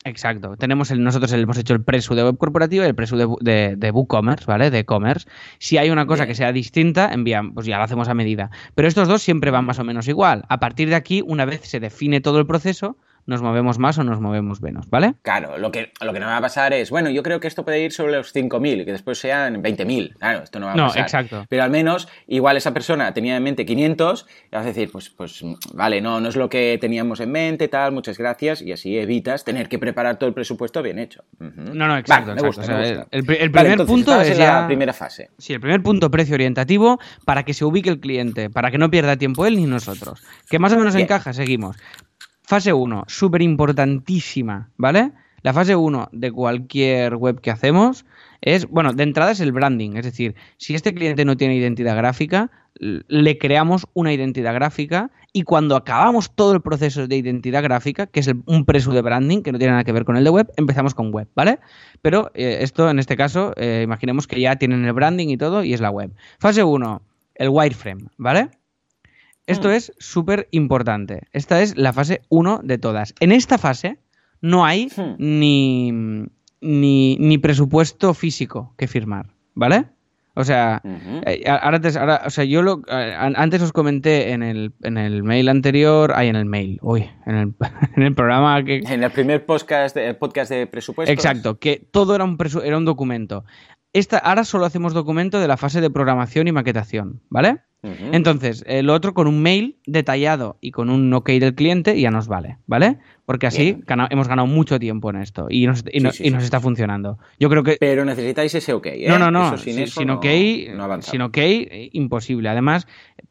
Exacto. Tenemos el, nosotros hemos hecho el presu de web corporativa y el presu de, de, de WooCommerce, ¿vale? De e-commerce. Si hay una cosa Bien. que sea distinta, envían, pues ya lo hacemos a medida. Pero estos dos siempre van más o menos igual. A partir de aquí, una vez se define todo el proceso, nos movemos más o nos movemos menos, ¿vale? Claro, lo que, lo que no va a pasar es, bueno, yo creo que esto puede ir sobre los 5.000 y que después sean 20.000. Claro, esto no va a No, pasar. exacto. Pero al menos, igual esa persona tenía en mente 500 y vas a decir, pues, pues vale, no, no es lo que teníamos en mente, tal, muchas gracias, y así evitas tener que preparar todo el presupuesto bien hecho. No, no, exacto, Vale, me exacto. gusta, O sea, me gusta. el, el Vale, primer entonces, punto es ya... la primera fase. Sí, el primer punto, precio orientativo, para que se ubique el cliente, para que no pierda tiempo él ni nosotros. Que más o menos Bien. encaja, seguimos. Fase 1, súper importantísima, ¿vale? La fase 1 de cualquier web que hacemos es, bueno, de entrada es el branding, es decir, si este cliente no tiene identidad gráfica, le creamos una identidad gráfica y cuando acabamos todo el proceso de identidad gráfica, que es el- un preso de branding, que no tiene nada que ver con el de web, empezamos con web, ¿vale? Pero eh, esto en este caso, eh, imaginemos que ya tienen el branding y todo y es la web. Fase 1, el wireframe, ¿vale? Esto Mm. es súper importante. Esta es la fase 1 de todas. En esta fase no hay Hmm. ni, ni, ni presupuesto físico que firmar, ¿vale? O sea, eh, ahora, te- ahora- o sea, yo lo, an- antes os comenté en el, en el mail anterior, ay, en el mail, uy, en el, [LAUGHS] en el programa que, En el primer podcast de, podcast de presupuestos. Exacto, que todo era un, presu- era un documento. Esta, ahora solo hacemos documento de la fase de programación y maquetación, ¿vale? Entonces, el otro con un mail detallado y con un ok del cliente ya nos vale, ¿ale? Porque así gana- hemos ganado mucho tiempo en esto y nos, y no- sí, y nos sí, está funcionando. Yo creo que... Pero necesitáis ese ok, ¿eh? No, no, no. Eso sin si- eso sin no, ok, sin eh, imposible. Además,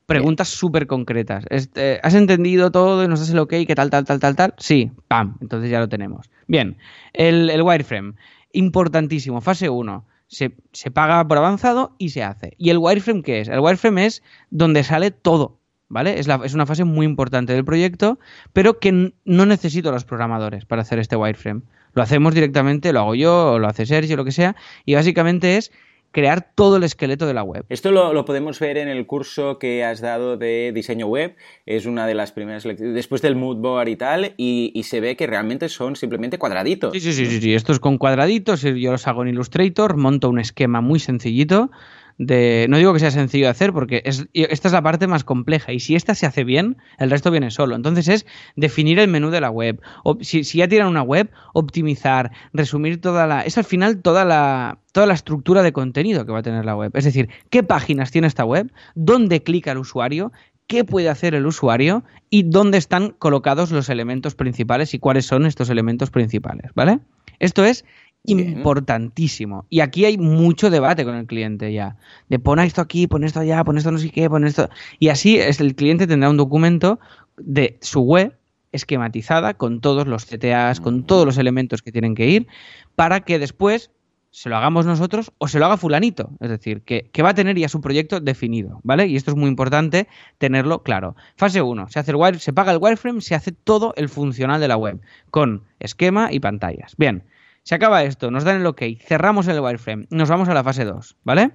preguntas súper concretas. Este, ¿Has entendido todo y nos das el ok? ¿Qué tal, tal, tal, tal, tal? Sí, pam. Entonces ya lo tenemos. Bien, el, el wireframe. Importantísimo. Fase 1. Se, se paga por avanzado y se hace. ¿Y el wireframe qué es? El wireframe es donde sale todo. ¿Vale? Es, la- es una fase muy importante del proyecto, pero que no necesito a los programadores para hacer este wireframe. Lo hacemos directamente, lo hago yo, lo hace Sergio, lo que sea, y básicamente es crear todo el esqueleto de la web. Esto lo, lo podemos ver en el curso que has dado de diseño web. Es una de las primeras lecciones, después del mood board y tal, y, y se ve que realmente son simplemente cuadraditos. Sí, sí, sí, sí, sí. Esto es con cuadraditos, yo los hago en Illustrator, monto un esquema muy sencillito. De, no digo que sea sencillo de hacer porque esta es la parte más compleja y si esta se hace bien, el resto viene solo. Entonces es definir el menú de la web. O, si, si ya tienen una web, optimizar, resumir toda la... Es al final toda la, toda la estructura de contenido que va a tener la web. Es decir, qué páginas tiene esta web, dónde clica el usuario, qué puede hacer el usuario y dónde están colocados los elementos principales y cuáles son estos elementos principales, ¿vale? Esto es. Importantísimo. Y aquí hay mucho debate con el cliente ya. De pon esto aquí, pon esto allá, pon esto no sé qué, pon esto. Y así es, el cliente tendrá un documento de su web esquematizada con todos los CTAs, con todos los elementos que tienen que ir, para que después se lo hagamos nosotros o se lo haga fulanito. Es decir, que, que va a tener ya su proyecto definido, ¿vale? Y esto es muy importante tenerlo claro. Fase 1, se, hace el wire, se paga el wireframe, se hace todo el funcional de la web, con esquema y pantallas. Bien, se acaba esto, nos dan el ok, cerramos el wireframe, nos vamos a la fase 2, ¿vale?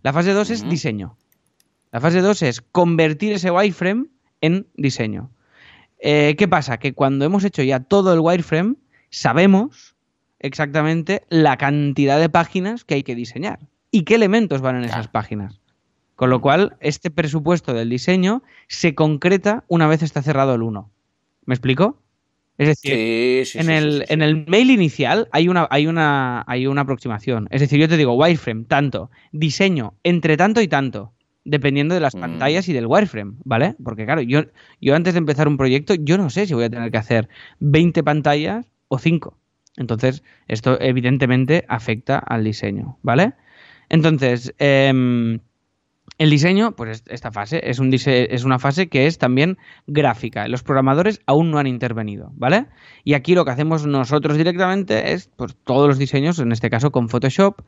La fase 2 es diseño. La fase 2 es convertir ese wireframe en diseño. Eh, ¿Qué pasa? Que cuando hemos hecho ya todo el wireframe, sabemos exactamente la cantidad de páginas que hay que diseñar y qué elementos van en esas páginas. Con lo cual, este presupuesto del diseño se concreta una vez está cerrado el 1. ¿Me explico? Es decir, Sí, sí, en, sí, el, en el mail inicial hay una, hay, una, hay una aproximación. Es decir, yo te digo wireframe, tanto, diseño, entre tanto y tanto, dependiendo de las Mm. pantallas y del wireframe, ¿vale? Porque claro, yo, yo antes de empezar un proyecto, yo no sé si voy a tener que hacer 20 pantallas o 5. Entonces, esto evidentemente afecta al diseño, ¿vale? Entonces, em, El diseño, pues esta fase, es, un es una fase que es también gráfica. Los programadores aún no han intervenido, ¿vale? Y aquí lo que hacemos nosotros directamente es pues, todos los diseños, en este caso con Photoshop,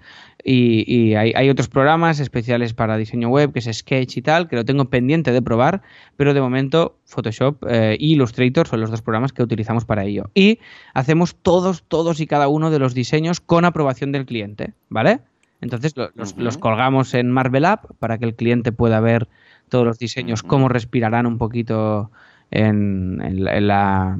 y, hay, otros programas especiales para diseño web, que es Sketch y tal, que lo tengo pendiente de probar, pero de momento Photoshop e Illustrator son los dos programas que utilizamos para ello. Y hacemos todos, todos y cada uno de los diseños con aprobación del cliente, ¿vale? Entonces los, colgamos en Marvel App para que el cliente pueda ver todos los diseños, cómo respirarán un poquito en, la,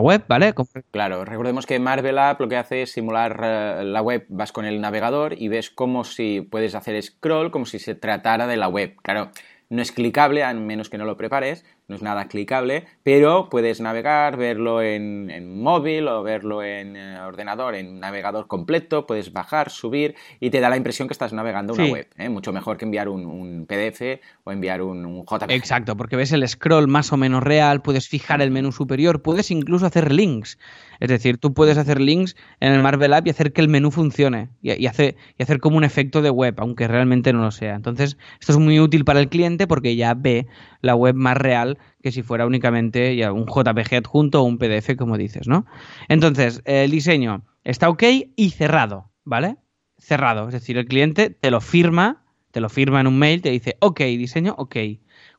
web, ¿vale? Claro, recordemos que Marvel App lo que hace es simular eh, la web, vas con el navegador y ves como si puedes hacer scroll como si se tratara de la web. Claro, no es clicable, a menos que no lo prepares, no es nada clicable, pero puedes navegar, verlo en, móvil o verlo en eh, ordenador, en navegador completo, puedes bajar, subir y te da la impresión que estás navegando una web. ¿eh? Mucho mejor que enviar un, PDF o enviar un, un, JPG. Exacto, porque ves el scroll más o menos real, puedes fijar el menú superior, puedes incluso hacer links. Es decir, tú puedes hacer links en el Marvel App y hacer que el menú funcione y, y hacer como un efecto de web, aunque realmente no lo sea. Entonces, esto es muy útil para el cliente porque ya ve la web más real que si fuera únicamente ya un JPG adjunto o un PDF, como dices, ¿no? Entonces, el diseño está ok y cerrado, ¿vale? Cerrado, es decir, el cliente te lo firma, te lo firma en un mail, te dice, ok, diseño, ok.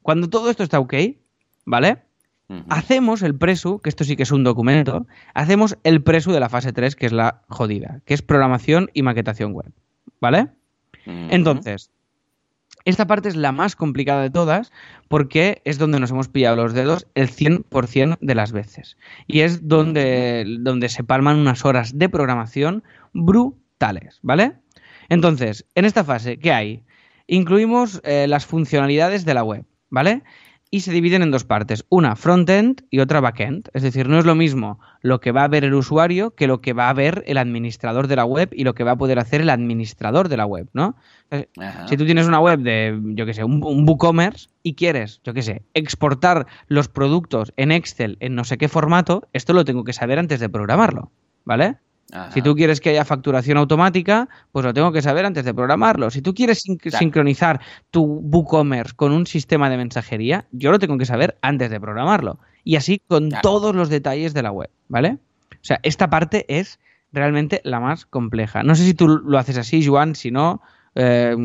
Cuando todo esto está ok, ¿vale? Hacemos el presu, que esto sí que es un documento, hacemos el presu de la fase 3, que es la jodida, que es programación y maquetación web, ¿vale? Entonces, esta parte es la más complicada de todas porque es donde nos hemos pillado los dedos el 100% de las veces. Y es donde, donde se palman unas horas de programación brutales, ¿vale? Entonces, en esta fase, ¿qué hay? Incluimos eh, las funcionalidades de la web, ¿vale? Y se dividen en dos partes, una front-end y otra back-end. Es decir, no es lo mismo lo que va a ver el usuario que lo que va a ver el administrador de la web y lo que va a poder hacer el administrador de la web, ¿no? Si tú tienes una web de, yo qué sé, un, un WooCommerce y quieres, yo qué sé, exportar los productos en Excel en no sé qué formato, esto lo tengo que saber antes de programarlo, ¿vale? Si tú quieres que haya facturación automática, pues lo tengo que saber antes de programarlo. Si tú quieres sincronizar tu WooCommerce con un sistema de mensajería, yo lo tengo que saber antes de programarlo. Y así con todos los detalles de la web, ¿vale? O sea, esta parte es realmente la más compleja. No sé si tú lo haces así, Juan, si no, eh,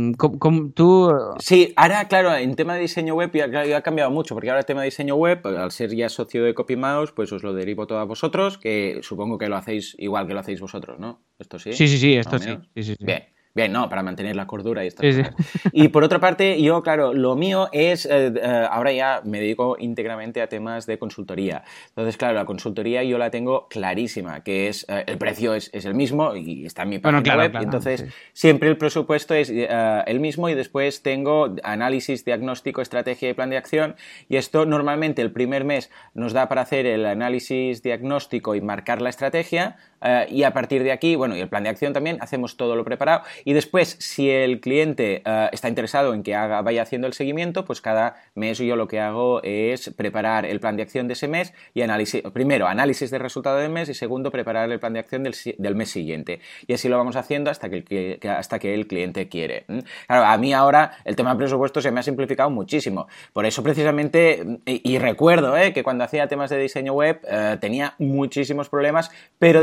tú... Sí, ahora, claro, en tema de diseño web ya, ha cambiado mucho, porque ahora el tema de diseño web, al ser ya socio de CopyMouse, pues os lo derivo todo a vosotros, que supongo que lo hacéis igual que lo hacéis vosotros, ¿no? ¿Esto sí? Sí, sí, sí, esto sí. sí, sí, Bien. Bien, no, para mantener la cordura y estas cosas. Y por otra parte, yo, claro, lo mío es, eh, eh, ahora ya me dedico íntegramente a temas de consultoría. Entonces, claro, la consultoría yo la tengo clarísima, que es, eh, el precio es, el mismo y está en mi página web. entonces, siempre el presupuesto es el mismo y después tengo análisis, diagnóstico, estrategia y plan de acción. Y esto normalmente el primer mes nos da para hacer el análisis diagnóstico y marcar la estrategia. Y a partir de aquí, bueno, y el plan de acción también, hacemos todo lo preparado y después, si el cliente eh, está interesado en que haga, vaya haciendo el seguimiento, pues cada mes yo lo que hago es preparar el plan de acción de ese mes y análisis, primero análisis del resultado del mes y segundo preparar el plan de acción del, mes siguiente. Y así lo vamos haciendo hasta que el, hasta que el cliente quiere. Claro, a mí ahora el tema de presupuesto se me ha simplificado muchísimo. Por eso precisamente, y, recuerdo eh, que cuando hacía temas de diseño web eh, tenía muchísimos problemas, pero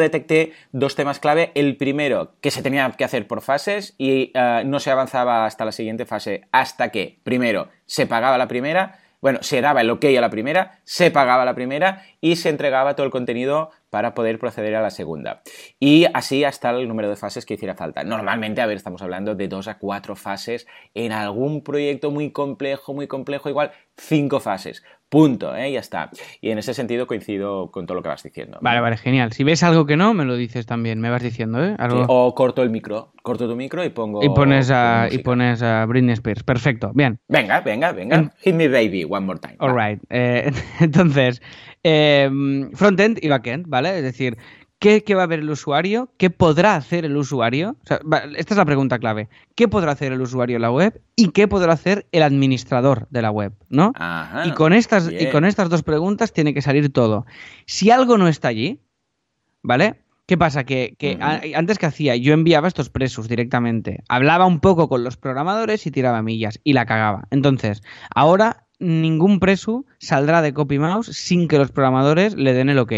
dos temas clave. El primero, que se tenía que hacer por fase y eh, no se avanzaba hasta la siguiente fase hasta que, primero, se pagaba la primera, bueno, se daba el ok a la primera, se pagaba la primera y se entregaba todo el contenido para poder proceder a la segunda. Y así hasta el número de fases que hiciera falta. Normalmente, a ver, estamos hablando de dos a cuatro fases en algún proyecto muy complejo, muy complejo, igual cinco fases. Punto, ¿eh? ya está. Y en ese sentido coincido con todo lo que vas diciendo. Vale, vale, genial. Si ves algo que no, me lo dices también, me vas diciendo, ¿eh? o corto el micro, corto tu micro y pongo... Y pones a, y pones a Britney Spears, perfecto, bien. Venga, venga, venga. Hit me baby, one more time. All right. Eh, [LAUGHS] entonces, eh, frontend y backend, ¿vale? Es decir, ¿Qué, va a ver el usuario? ¿Qué podrá hacer el usuario? esta es la pregunta clave. ¿Qué podrá hacer el usuario en la web? ¿Y qué podrá hacer el administrador de la web? ¿no? y, con estas, y con estas dos preguntas tiene que salir todo. Si algo no está allí, ¿vale? ¿Qué pasa? Que, que Ujú. a- antes que hacía, yo enviaba estos presos directamente. Hablaba un poco con los programadores y tiraba millas y la cagaba. Entonces, ahora ningún preso saldrá de copy mouse sin que los programadores le den el ok.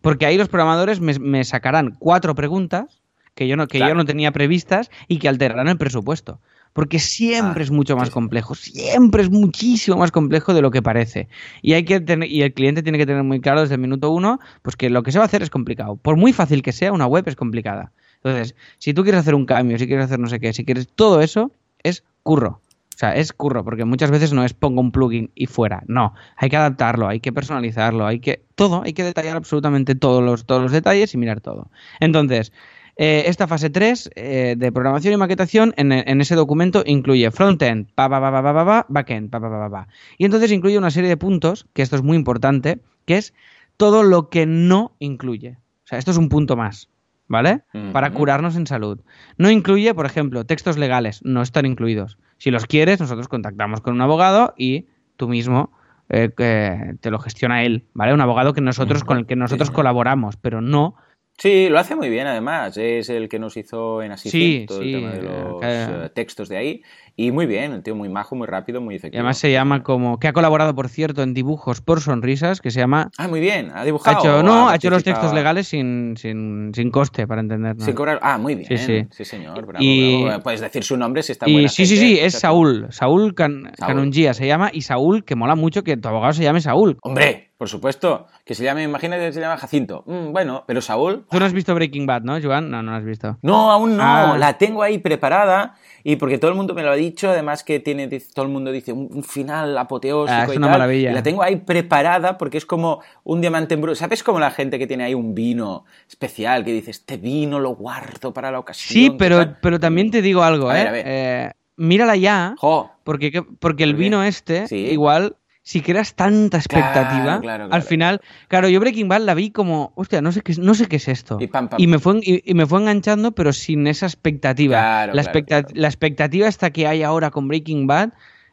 Porque ahí los programadores me, me sacarán cuatro preguntas que yo no, que Claro. yo no tenía previstas y que alterarán el presupuesto. Porque siempre Ah, es mucho más complejo, siempre es muchísimo más complejo de lo que parece. Y hay que tener, y el cliente tiene que tener muy claro desde el minuto uno, pues que lo que se va a hacer es complicado. Por muy fácil que sea, una web es complicada. Entonces, si tú quieres hacer un cambio, si quieres hacer no sé qué, si quieres todo eso, es curro. O sea, es curro, porque muchas veces no es pongo un plugin y fuera. No, hay que adaptarlo, hay que personalizarlo, hay que. Todo, hay que detallar absolutamente todos los, todos los detalles y mirar todo. Entonces, eh, esta fase 3 eh, de programación y maquetación en, en ese documento incluye frontend, pa, pa, pa, pa, pa, pa, pa, backend, pa, pa, pa, pa, pa. Y entonces incluye una serie de puntos, que esto es muy importante, que es todo lo que no incluye. O sea, esto es un punto más, ¿vale? Para curarnos en salud. No incluye, por ejemplo, textos legales, no están incluidos. Si los quieres, nosotros contactamos con un abogado y tú mismo eh, que te lo gestiona él, ¿vale? Un abogado que nosotros, con el que nosotros colaboramos, pero no Sí, lo hace muy bien además. Es el que nos hizo en Assistant Sí, todo sí, el tema de los eh, eh, textos de ahí. Y muy bien, el tío muy majo, muy rápido, muy Y efectivo. además se llama como. que ha colaborado, por cierto, en dibujos por sonrisas, que se llama. Ah, muy bien. Ha Ha dibujado. hecho, o no, ha hecho los textos legales sin, sin, sin coste, para entender. Sin cobrar. Ah, muy bien. Sí, Sí, sí. señor. Bravo, Y- bravo. Puedes decir su nombre si está Y buena sí, sí, gente, sí, es exacto. Saúl. Saúl, Can- Saúl. Se llama. Y Saúl, que mola mucho que tu abogado se llame Saúl. Hombre, por supuesto. Que se llame, imagínate que se llama Jacinto. Mm, bueno, pero Saúl. Tú no has visto Breaking Bad, ¿no, Joan? No, no lo has visto. No, aún no. Ah. La tengo ahí preparada. Y porque todo el mundo me lo ha dicho, además que tiene, todo el mundo dice un, un final apoteósico Ah, es y una tal. maravilla. Y la tengo ahí preparada porque es como un diamante en bruto. ¿Sabes como la gente que tiene ahí un vino especial que dice, este vino lo guardo para la ocasión? Sí, ¿qué pero, tal?" pero también te digo algo, A ¿eh? ver, a ver. Eh, Mírala ya, Jo, porque, que- porque el vino este, Sí. igual, si creas tanta expectativa, Claro, claro, al claro. final, claro, yo Breaking Bad la vi como, hostia, no sé qué, es- no sé qué es esto. Y pam, pam, me pam. fue, y, y me fue enganchando, pero sin esa expectativa. Claro, la, claro, expecta- claro. la expectativa esta que hay ahora con Breaking Bad,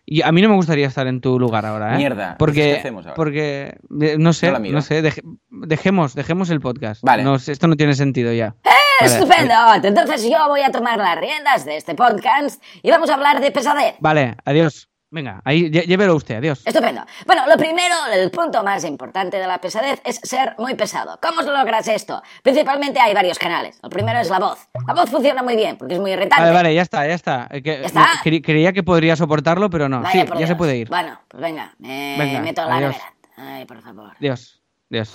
y a mí no me gustaría estar en tu lugar ahora, ¿eh? Mierda, Porque, entonces, ¿qué hacemos ahora? porque eh, no sé, No sé, deje- dejemos, dejemos el podcast. Vale. No, esto no tiene sentido ya. Vale. Estupendo. Entonces yo voy a tomar las riendas de este podcast y vamos a hablar de pesadez. Vale, adiós. Venga, ahí lle- llévelo usted, adiós. Estupendo. Bueno, lo primero, el punto más importante de la pesadez es ser muy pesado. ¿Cómo logras esto? Principalmente hay varios canales. El primero es la voz. La voz funciona muy bien porque es muy irritante. Vale, vale, ya está, ya está. Eh, que- ¿Ya está? cre- creía que podría soportarlo, pero no. Vaya sí, ya se Dios. puede ir. Bueno, pues venga, me Venga, meto en la adiós. nevera. Ay, por favor. Adiós, adiós.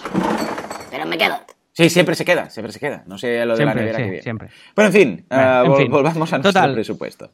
Pero me quedo. Sí, siempre se queda, siempre se queda. No sé lo de la nevera sí, que viene. siempre. Bueno, en fin, Vale, ah, en vol- fin. volvamos a nuestro Total. presupuesto.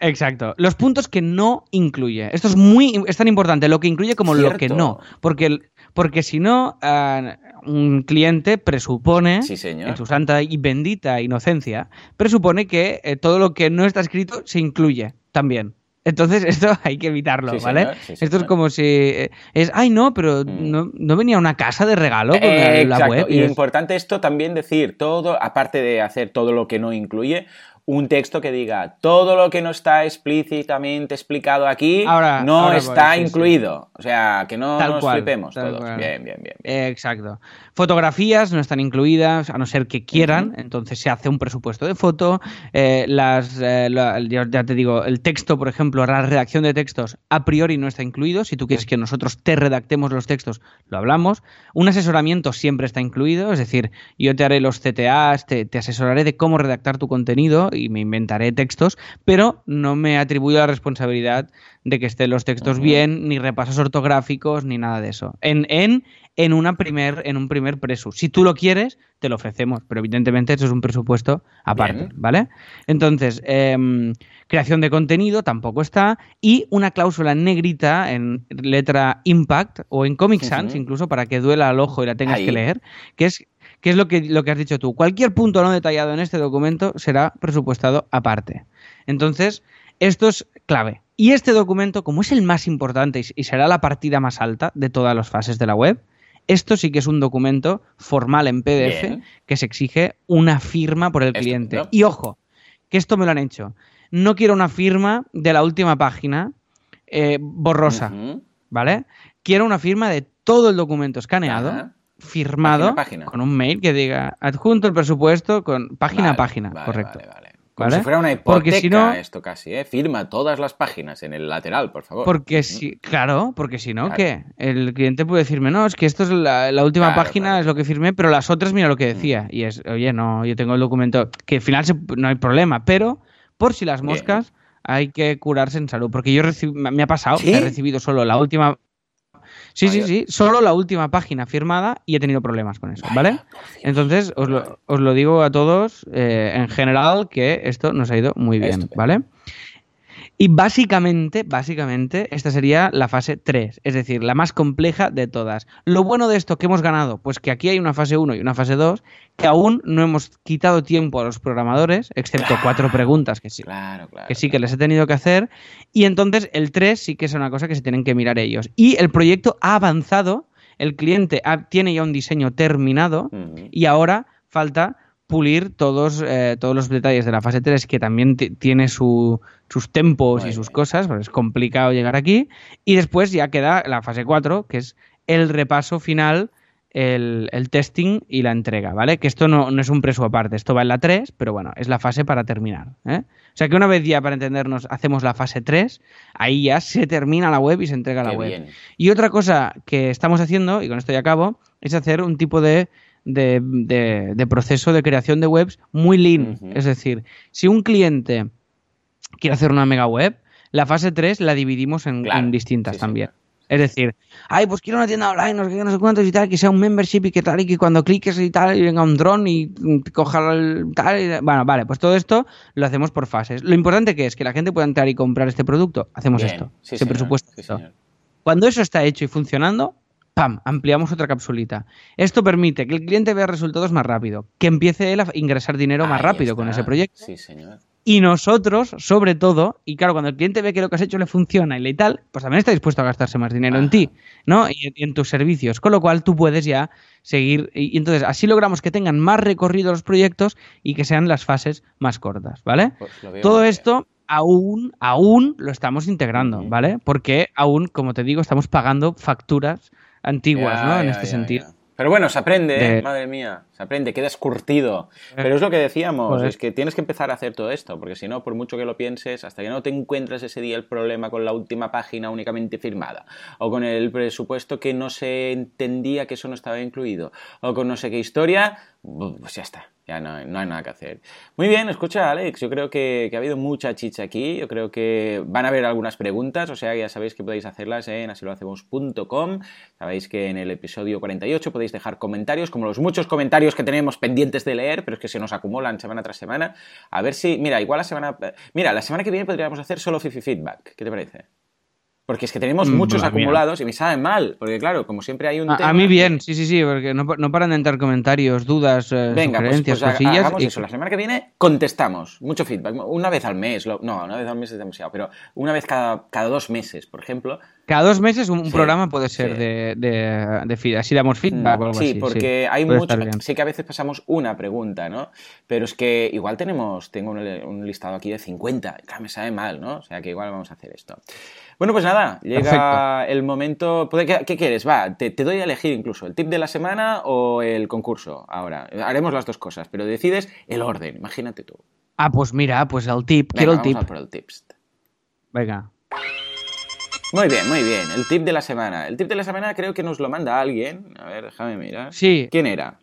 Exacto. Los puntos que no incluye. Esto es muy es tan importante lo que incluye como lo que no. Porque, porque si no, ah, un cliente presupone, Sí, señor. en su santa y bendita inocencia, presupone que eh, todo lo que no está escrito se incluye también. Entonces, [LAUGHS] esto hay que evitarlo, Sí, ¿vale? señor, sí, esto es como si eh, es, ay, no, pero Mm. no, no venía una casa de regalo con Eh, la, web. Y es- importante esto también decir todo, aparte de hacer todo lo que no incluye, un texto que diga todo lo que no está explícitamente explicado aquí Ahora- no ahora está sí, sí. incluido. O sea, que no Tal nos cual, flipemos todos. Bien, bien, bien. bien. Exacto. Fotografías no están incluidas, a no ser que quieran, entonces se hace un presupuesto de foto. Eh, las, eh, la- ya, te digo, el texto, por ejemplo, la redacción de textos a priori no está incluido. Si tú quieres que nosotros te redactemos los textos, lo hablamos. Un asesoramiento siempre está incluido, es decir, yo te haré los CTAs, te, te asesoraré de cómo redactar tu contenido y me inventaré textos, pero no me atribuyo la responsabilidad de que estén los textos bien, ni repasos ortográficos, ni nada de eso. En, en, en, una primer, en un primer presu. Si tú lo quieres, te lo ofrecemos, pero evidentemente eso es un presupuesto aparte, Bien. ¿vale? Entonces, em, creación de contenido tampoco está, y una cláusula en negrita en letra impact o en Comic Sans, incluso para que duela al ojo y la tengas Ahí. que leer, que es que es lo que, lo que has dicho tú. Cualquier punto no detallado en este documento será presupuestado aparte. Entonces, esto es clave. Y este documento, como es el más importante y será la partida más alta de todas las fases de la web, esto sí que es un documento formal en PDF Bien. que se exige una firma por el cliente. Y ojo, que esto me lo han hecho. No quiero una firma de la última página eh, borrosa. ¿vale? Quiero una firma de todo el documento escaneado firmado Página a página. con un mail que diga adjunto el presupuesto con página Vale, a página, vale, correcto. Vale, vale. Como ¿Vale? si fuera una Porque hipoteca si no- esto casi, ¿eh? Firma todas las páginas en el lateral, por favor. Porque si, claro, porque si no, Claro. ¿qué? El cliente puede decirme, no, es que esto es la, la última Claro, página, claro. es lo que firmé, pero las otras, mira lo que decía. Y es, oye, no, yo tengo el documento, que al final se- no hay problema, pero por si las Bien. moscas, hay que curarse en salud. Porque yo me ha pasado, ¿Sí? he recibido solo la última. Sí, sí, sí, solo la última página firmada y he tenido problemas con eso, ¿vale? Entonces, os lo, os lo digo a todos eh, en general que esto nos ha ido muy bien. ¿vale? Y básicamente, básicamente, esta sería la fase 3, es decir, la más compleja de todas. Lo bueno de esto que hemos ganado, pues que aquí hay una fase 1 y una fase 2, que aún no hemos quitado tiempo a los programadores, excepto cuatro preguntas que sí, Claro, claro. que sí que les he tenido que hacer. Y entonces el 3 sí que es una cosa que se tienen que mirar ellos. Y el proyecto ha avanzado, el cliente ha- tiene ya un diseño terminado y ahora falta pulir todos, eh, todos los detalles de la fase 3 que también ti- tiene su- sus tempos y sus cosas, porque es complicado llegar aquí. Y después ya queda la fase 4, que es el repaso final, el, el testing y la entrega, ¿vale? Que esto no, no es un preso aparte, esto va en la 3, pero bueno, es la fase para terminar. ¿eh? O sea que una vez ya, para entendernos, hacemos la fase 3, ahí ya se termina la web y se entrega la web. bien. Y otra cosa que estamos haciendo, y con esto ya acabo, es hacer un tipo de, de- de- de proceso de creación de webs muy lean. Es decir, si un cliente quiere hacer una mega web, la fase 3 la dividimos en, Claro, en distintas sí, también. Es decir, ay, pues quiero una tienda online, no sé qué, no sé cuántos y tal, que sea un membership y que tal, y que cuando cliques y tal, y venga un dron y coja el tal. y- bueno, vale, pues todo esto lo hacemos por fases. Lo importante que es que la gente pueda entrar y comprar este producto, hacemos Bien, esto. sí, se señor, presupuesta sí, esto. señor. Cuando eso está hecho y funcionando, ¡pam! Ampliamos otra capsulita. Esto permite que el cliente vea resultados más rápido, que empiece él a ingresar dinero más Ahí rápido con ese proyecto. Sí, señor. Y nosotros, sobre todo, y claro, cuando el cliente ve que lo que has hecho le funciona y le tal, pues también está dispuesto a gastarse más dinero en ti, ¿no? Y, en tus servicios. Con lo cual tú puedes ya seguir. Y, entonces así logramos que tengan más recorrido los proyectos y que sean las fases más cortas, ¿vale? Pues Todo esto aún, aún lo estamos integrando. ¿vale? Porque aún, como te digo, estamos pagando facturas antiguas, Ya, ¿no? En este ya, sentido. Pero bueno, se aprende, ¿eh? Madre mía, se aprende, quedas curtido. Pero es lo que decíamos, Joder. es que tienes que empezar a hacer todo esto, porque si no, por mucho que lo pienses, hasta que no te encuentres ese día el problema con la última página únicamente firmada, o con el presupuesto que no se entendía que eso no estaba incluido, o con no sé qué historia, pues ya está, ya no, no hay nada que hacer. Muy bien, escucha Alex, yo creo que, que ha habido mucha chicha aquí, yo creo que van a haber algunas preguntas, o sea, ya sabéis que podéis hacerlas en asilohacemos.com, sabéis que en el episodio 48 podéis dejar comentarios, como los muchos comentarios que tenemos pendientes de leer, pero es que se nos acumulan semana tras semana, a ver si, mira, igual la semana, mira, la semana que viene podríamos hacer solo Fifi Feedback, ¿qué te parece? Porque es que tenemos Mm, muchos mía. acumulados y me sabe mal, porque claro, como siempre hay un A, tema... a mí bien, sí, sí, sí, porque no, no paran de entrar comentarios, dudas, eh, Venga, pues, sugerencias, pues ha- cosillas. hagamos y- eso. La semana que viene contestamos. Mucho feedback. Una vez al mes. lo- no, una vez al mes es demasiado. Pero una vez cada, cada dos meses, por ejemplo. Cada dos meses un, Sí, programa puede ser sí. de, de, de feed- Así damos feedback o algo sí, así. porque hay mucho. Sí que a veces pasamos una pregunta, ¿no? Pero es que igual tenemos. Tengo un, un listado aquí de 50. Claro, me sabe mal, ¿no? O sea que igual vamos a hacer esto. Bueno, pues nada, llega el momento. ¿Qué, qué quieres? Va, te, te doy a elegir incluso el tip de la semana o el concurso. Ahora, haremos las dos cosas, pero decides el orden. Imagínate tú. Ah, pues mira, pues el tip, Venga, quiero el vamos tip. a por el tips. Venga. Muy bien, muy bien. El tip de la semana. El tip de la semana creo que nos lo manda alguien. A ver, déjame mirar. Sí. ¿Quién era?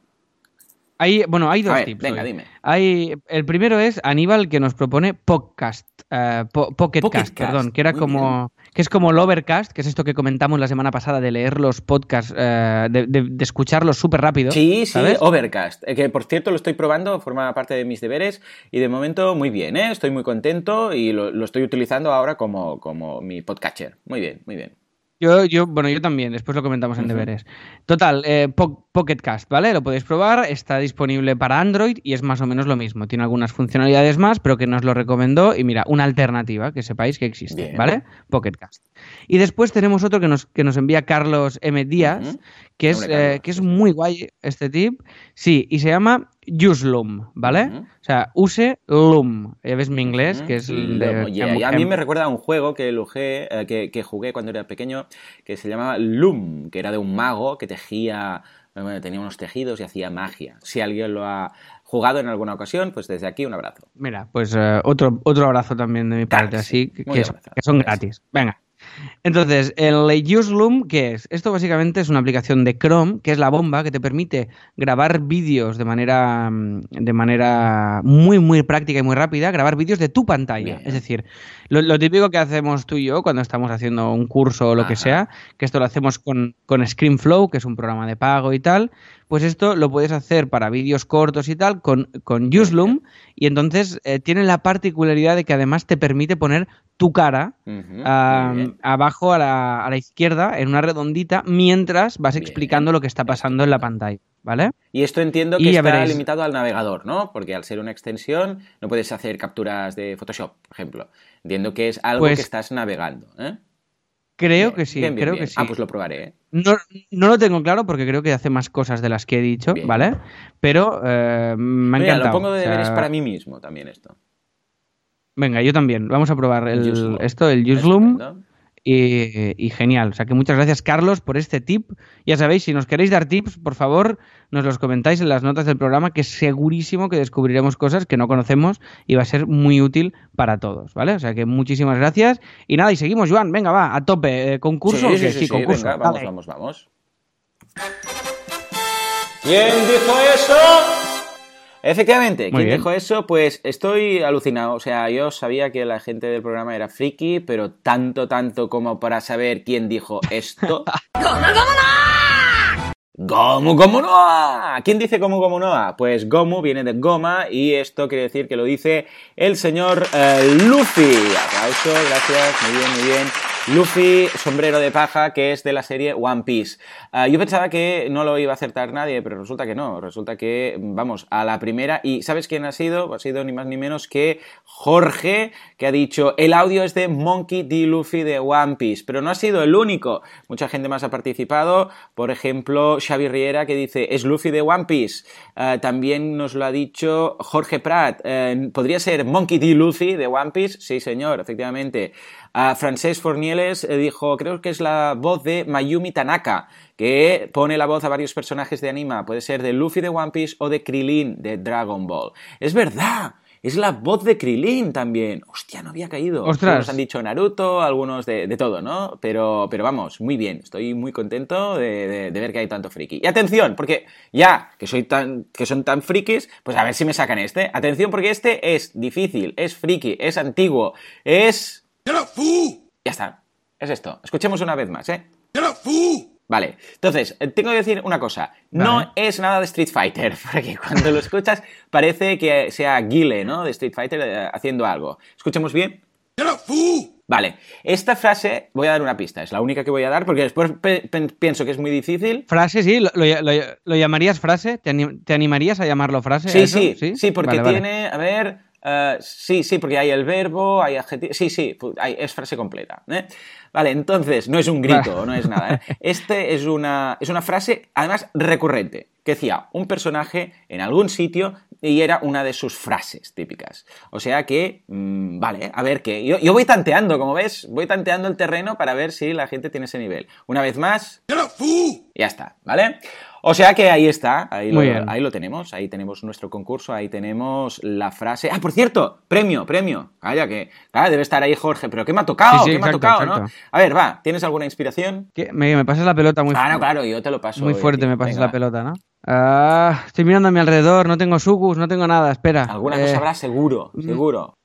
Hay, bueno, hay dos ver, tips. venga, hoy. dime. Hay, el primero es Aníbal que nos propone podcast, eh, po- Pocket Pocket Cast, Cast, perdón, que era muy como que es como el Overcast, que es esto que comentamos la semana pasada de leer los podcasts, eh, de, de- de escucharlos súper rápido. Sí, sí, ¿sabes? Overcast. eh, Que por cierto lo estoy probando, forma parte de mis deberes y de momento muy bien, ¿eh? Estoy muy contento y lo, lo estoy utilizando ahora como, como mi podcatcher. Muy bien, muy bien. Yo, yo, bueno, yo también, después lo comentamos en deberes. Total, eh, Po- Pocket Cast, ¿vale? Lo podéis probar, está disponible para Android y es más o menos lo mismo. Tiene algunas funcionalidades más, pero que nos lo recomendó y mira, una alternativa que sepáis que existe, Bien. ¿vale? Pocket Cast. Y después tenemos otro que nos, que nos envía Carlos M. Díaz, que, es, eh, que es sí, sí. muy guay este tip. Sí, y se llama Uselum, ¿vale? Ujú. O sea, use Loom. Ya ves mi inglés, que es el Lo- de... yeah, y a mí me recuerda a un juego que, jugué, eh, que, que jugué cuando era pequeño que se llamaba Loom, que era de un mago que tejía Bueno, tenía unos tejidos y hacía magia. Si alguien lo ha jugado en alguna ocasión, pues desde aquí un abrazo. Mira, pues eh, otro, otro abrazo también de mi parte, así que, son- que gratis. Venga. Entonces, el Useloom, ¿qué es? Esto básicamente es una aplicación de Chrome, que es la bomba que te permite grabar vídeos de manera, mm, de manera muy, muy práctica y muy rápida, grabar vídeos de tu pantalla. Bien. Es decir, lo, lo típico que hacemos tú y yo cuando estamos haciendo un curso o lo que sea, que esto lo hacemos con, con ScreenFlow, que es un programa de pago y tal, pues esto lo puedes hacer para vídeos cortos y tal con, con Useloom y entonces eh, tiene la particularidad de que además te permite poner tu cara ah, abajo a la, a la izquierda en una redondita mientras vas Bien. explicando lo que está pasando en la pantalla, ¿vale? Y esto entiendo que Y está veréis. limitado al navegador, ¿no? Porque al ser una extensión no puedes hacer capturas de Photoshop, por ejemplo. Entiendo que es algo Pues- que estás navegando, ¿eh? Creo Bien, que sí, bien, bien, creo que sí. Ah, pues lo probaré, ¿eh? No, no lo tengo claro porque creo que hace más cosas de las que he dicho. ¿vale? Pero eh, me ha Mira, encantado. lo pongo de o sea, deberes para mí mismo también esto. Venga, yo también. Vamos a probar el, esto, el Useloom. Estupendo. Y, y genial. O sea que muchas gracias, Carlos, por este tip. Ya sabéis, si nos queréis dar tips, por favor, nos los comentáis en las notas del programa, que segurísimo que descubriremos cosas que no conocemos y va a ser muy útil para todos, ¿vale? O sea que muchísimas gracias. Y nada, y seguimos, Joan. Venga, va, a tope. Eh, ¿Concurso? Sí, sí, sí, sí, concurso. venga, vamos, vamos, vamos. ¿Quién dijo eso? Efectivamente, ¿quién dijo eso? Pues estoy alucinado. O sea, yo sabía que la gente del programa era friki, pero tanto, tanto como para saber quién dijo esto. [LAUGHS] Gomu Gomu Noa. ¿Quién dice Gomu Gomu Noa? Pues Gomu viene de goma y esto quiere decir que lo dice el señor eh, Luffy. Aplauso, gracias, muy bien, muy bien. Luffy, sombrero de paja, que es de la serie One Piece. Ah, yo pensaba que no lo iba a acertar nadie, pero resulta que no. Resulta que, vamos, a la primera. ¿Y sabes quién ha sido? Ha sido ni más ni menos que Jorge, que ha dicho, el audio es de Monkey D. Luffy de One Piece. Pero no ha sido el único. Mucha gente más ha participado. Por ejemplo, Xavi Riera, que dice, es Luffy de One Piece. Ah, también nos lo ha dicho Jorge Prat. Eh, ¿Podría ser Monkey D. Luffy de One Piece? Sí, señor, efectivamente. A Francesc Fornieles eh, dijo, creo que es la voz de Mayumi Tanaka, que pone la voz a varios personajes de anima. Puede ser de Luffy de One Piece o de Krillin de Dragon Ball. Es verdad, es la voz de Krillin también. Hostia, no había caído. Ostras. Algunos han dicho Naruto, algunos de, de todo, ¿no? Pero, pero vamos, muy bien. Estoy muy contento de, de- de ver que hay tanto friki. Y atención, porque ya que, soy tan, que son tan frikis, pues a ver si me sacan este. Atención, porque este es difícil, es friki, es antiguo, es... Ya está. Es esto. Escuchemos una vez más, ¿eh? Vale, entonces, eh, tengo que decir una cosa. No Vale. es nada de Street Fighter, [LAUGHS] porque cuando lo escuchas parece que sea Guile, ¿no? De Street Fighter eh, haciendo algo. ¿Escuchemos bien? Vale, esta frase voy a dar una pista, es la única que voy a dar porque después pienso que es muy difícil. Frase, sí, lo, lo- lo- lo llamarías frase. ¿Te, ani- te animarías a llamarlo frase? Sí, eso? sí, sí, porque Vale, vale. tiene, a ver, eh, sí, sí, porque hay el verbo, hay adjetivo, sí, sí, hay- es frase completa. ¿eh? Vale, entonces, no es un grito, no es nada. ¿eh? [LAUGHS] Este es una, es una frase, además, recurrente, que decía un personaje en algún sitio y era una de sus frases típicas. O sea que, mm, vale, a ver qué. Yo, yo voy tanteando, como ves, voy tanteando el terreno para ver si la gente tiene ese nivel. Una vez más, ya está, ¿vale? O sea que ahí está, ahí lo, ahí tenemos, ahí tenemos nuestro concurso, ahí tenemos la frase. Ah, por cierto, premio, premio. Calla, que claro, debe estar ahí Jorge, pero ¿qué me ha tocado? Sí, sí, ¿Qué me ha exacto, tocado, no? A ver, va, ¿tienes alguna inspiración? ¿Qué? Me, me pasas la pelota muy fuerte. claro, yo te lo paso. Muy a fuerte me pasas Venga, la pelota, ¿no? Ah, estoy mirando a mi alrededor, no tengo sucus, no tengo nada, espera. Alguna Eh, cosa habrá seguro, [LAUGHS] seguro.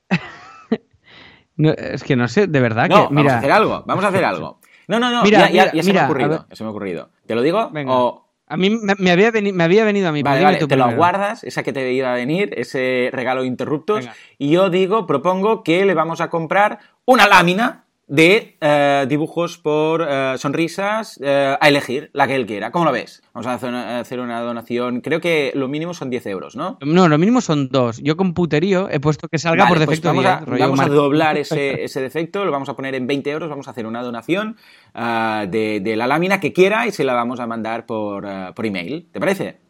no, es que no sé, de verdad No, que, mira, vamos a hacer algo, vamos a hacer algo. [LAUGHS] No, no, no, Mira, ya, mira, se me mira, ha ocurrido, ya se me ha ocurrido. ¿Te lo digo? Venga. O- a mí me, me había, veni- me había venido a mí. pero Vale, vale, te lo guardas, esa que te iba a venir, ese regalo interruptos. Venga. Y yo digo, propongo que le vamos a comprar una lámina de eh, dibujos por eh, sonrisas eh, a elegir, la que él quiera. ¿Cómo lo ves? Vamos a hacer una, hacer una donación, creo que lo mínimo son 10 euros, ¿no? No, lo mínimo son dos. Yo con puterío he puesto que salga Vale, por pues defecto vamos, 10, a, vamos a doblar [LAUGHS] ese, ese defecto, lo vamos a poner en 20 euros, vamos a hacer una donación ah, de, de la lámina que quiera y se la vamos a mandar por, ah, por email. ¿Te parece?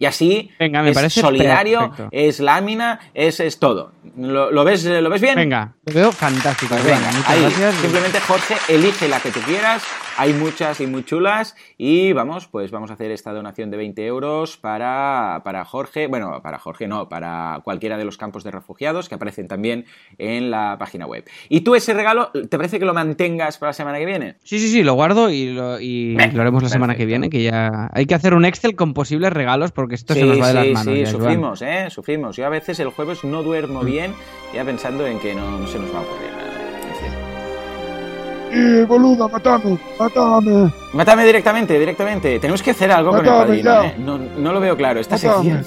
Y así Venga, me es parece solidario, perfecto. es lámina, es, es todo. ¿Lo, lo ves, ¿Lo ves bien? Venga, lo veo fantástico. Pues venga, venga, muchas ahí, gracias. simplemente Jorge, elige la que tú quieras hay muchas y muy chulas y vamos, pues vamos a hacer esta donación de 20 euros para, para Jorge, bueno, para Jorge no, para cualquiera de los campos de refugiados que aparecen también en la página web. ¿Y tú ese regalo, te parece que lo mantengas para la semana que viene? Sí, sí, sí, lo guardo y lo, y Bien, lo haremos la semana que viene, que ya hay que hacer un Excel con posibles regalos porque esto se Sí, nos va de las sí, manos. sí, Joan. sufrimos, ¿eh? Sufrimos. Yo a veces el jueves no duermo bien ya pensando en que no, no se nos va a ocurrir nada. ¡Eh, boluda, matame! ¡Matame! Mátame directamente, directamente. Tenemos que hacer algo con el padrino. ¿eh? No, no lo veo claro. Esta sección.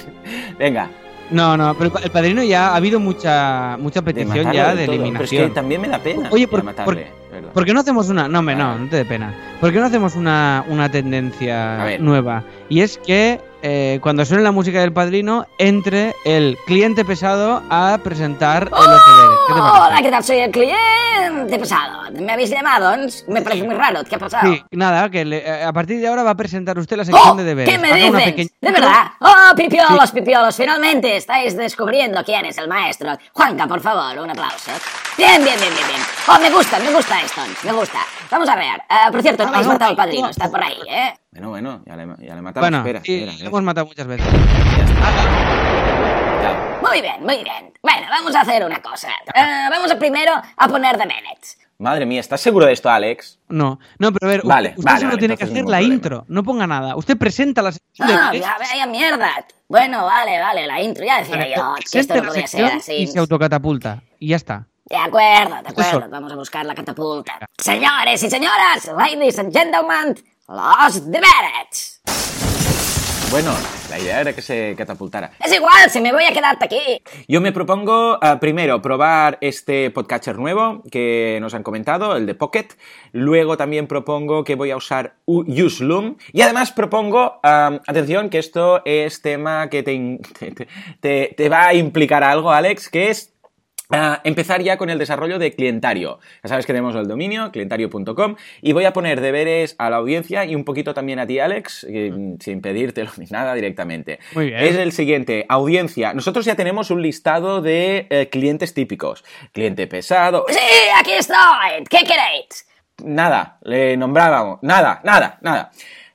Venga, No, no, pero el pa- el padrino ya ha habido mucha mucha petición ya de todo. eliminación. Pero es que también me da pena Oye, por- matarle. ¿Por qué no hacemos una.? No, hombre, no, Vale. no te dé pena. ¿Por qué no hacemos una, una tendencia nueva? Y es que eh, cuando suene la música del padrino, entre el cliente pesado a presentar eh, los deberes. ¿Qué te Hola? ¿qué tal? Soy el cliente pesado. ¿Me habéis llamado? Me parece muy raro. ¿Qué ha pasado? Sí, nada, que le- eh, a partir de ahora va a presentar usted la sección ¡Oh! de deberes. ¿Qué me dices? pequeña- ¿De verdad? ¡Oh, pipiolos, pipiolos! Finalmente estáis descubriendo quién es el maestro. Juanca, por favor, un aplauso. Bien, bien, bien, bien, bien. Oh, me gusta, me gusta esto, me gusta. Vamos a ver. Eh, por cierto, no me habéis matado al no. padrino, está por ahí, ¿eh? Bueno, bueno, ya le, ya le matamos. Bueno, espera, sí, espera, lo hemos matado muchas veces. Ya está. Muy bien, muy bien. Bueno, vamos a hacer una cosa. Eh, vamos a primero a poner de Bennett. Madre mía, ¿estás seguro de esto, Alex? No, no, pero a ver, Vale, usted, vale, solo vale, tiene que hacer la problema. intro, no ponga nada. Usted presenta la sección de Ah, ya vaya mierda. Bueno, vale, vale, la intro. Ya decía yo que esto no podía ser sección así. y se autocatapulta. Y ya está. De acuerdo, de acuerdo. Vamos a buscar la catapulta. Señores y señoras, ladies and gentlemen, los deberes. Bueno, la idea era que se catapultara. Es igual, si me voy a quedarte aquí. Yo me propongo, ah, primero, probar este podcatcher nuevo que nos han comentado, el de Pocket. Luego también propongo que voy a usar U- UseLoom. Y además propongo, atención, que esto es tema que [LAUGHS] te- te- te va a implicar algo, Alex, que es Empezar ya con el desarrollo de clientario. Ya sabes que tenemos el dominio, clientario.com, y voy a poner deberes a la audiencia y un poquito también a ti, Alex, eh, sin pedírtelo ni nada directamente. Muy bien. Es el siguiente, audiencia. Nosotros ya tenemos un listado de eh, clientes típicos. Cliente pesado. Sí, aquí estoy. ¿Qué queréis? Nada, le nombrábamos. Nada, nada, nada.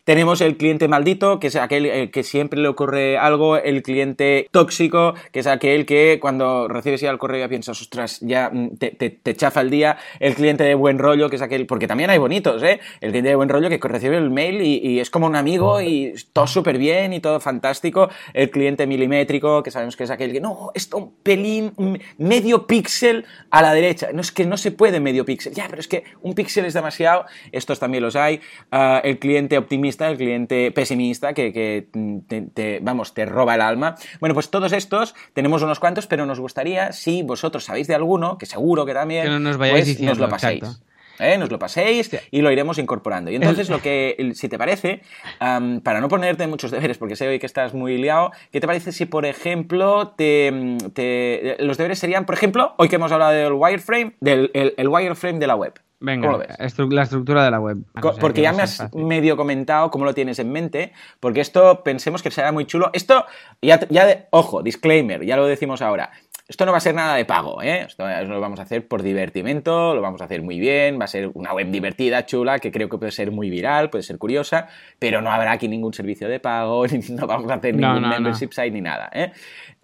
Tenemos el cliente maldito, que es aquel eh, que siempre le ocurre algo, el cliente tóxico, que es aquel que cuando recibes ya el correo ya piensas, ostras, ya mm, te, chafa el día, el cliente de buen rollo, que es aquel, porque también hay bonitos, ¿eh? El cliente de buen rollo que recibe el mail y, y es como un amigo y todo súper bien y todo fantástico, el cliente milimétrico, que sabemos que es aquel que, no, esto un pelín, mm, medio píxel a la derecha, no es que no se puede medio píxel, ya, pero es que un píxel es demasiado, estos también los hay, Ah, el cliente optimista, el cliente pesimista, que, que te, te- vamos, te roba el alma. Bueno, pues todos estos tenemos unos cuantos, pero nos gustaría, si vosotros sabéis de alguno, que seguro que también, Que no nos vayáis pues diciendo, nos lo paséis. exacto. ¿eh? Nos lo paséis y lo iremos incorporando. Y entonces, lo que, si te parece, para no ponerte muchos deberes, porque sé hoy que estás muy liado, ¿qué te parece si, por ejemplo, te, te- los deberes serían, por ejemplo, hoy que hemos hablado del wireframe, del el, el wireframe de la web? Venga, ¿Cómo lo ves? estru- la estructura de la web. Co- porque que ya me has fácil. medio comentado cómo lo tienes en mente, porque esto pensemos que será muy chulo. Esto, ya, ya de- ojo, disclaimer, ya lo decimos ahora. Esto no va a ser nada de pago, ¿eh? Esto lo vamos a hacer por divertimento, lo vamos a hacer muy bien, va a ser una web divertida, chula, que creo que puede ser muy viral, puede ser curiosa, pero no habrá aquí ningún servicio de pago, [LAUGHS] ni no vamos a hacer ningún no, no. membership site ni nada, ¿eh?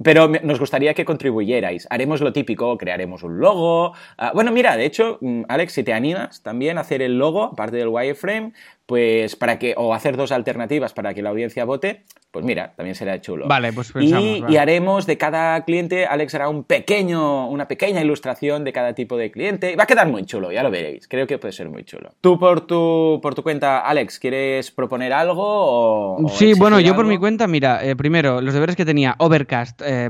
Pero nos gustaría que contribuyerais. Haremos lo típico, crearemos un logo. Ah, bueno, mira, de hecho, mm, Alex, si te animas también a hacer el logo, aparte del wireframe, pues para que, o hacer dos alternativas para que la audiencia vote, pues mira, también será chulo. Vale, pues pensamos, y, vale. y haremos de cada cliente, Alex hará un pequeño, una pequeña ilustración de cada tipo de cliente. Va a quedar muy chulo, ya lo veréis. Creo que puede ser muy chulo. Tú por tu, por tu cuenta, Alex, ¿quieres proponer algo o, o Sí, bueno, yo por mi cuenta, mira, eh, primero, los deberes que tenía Overcast, eh,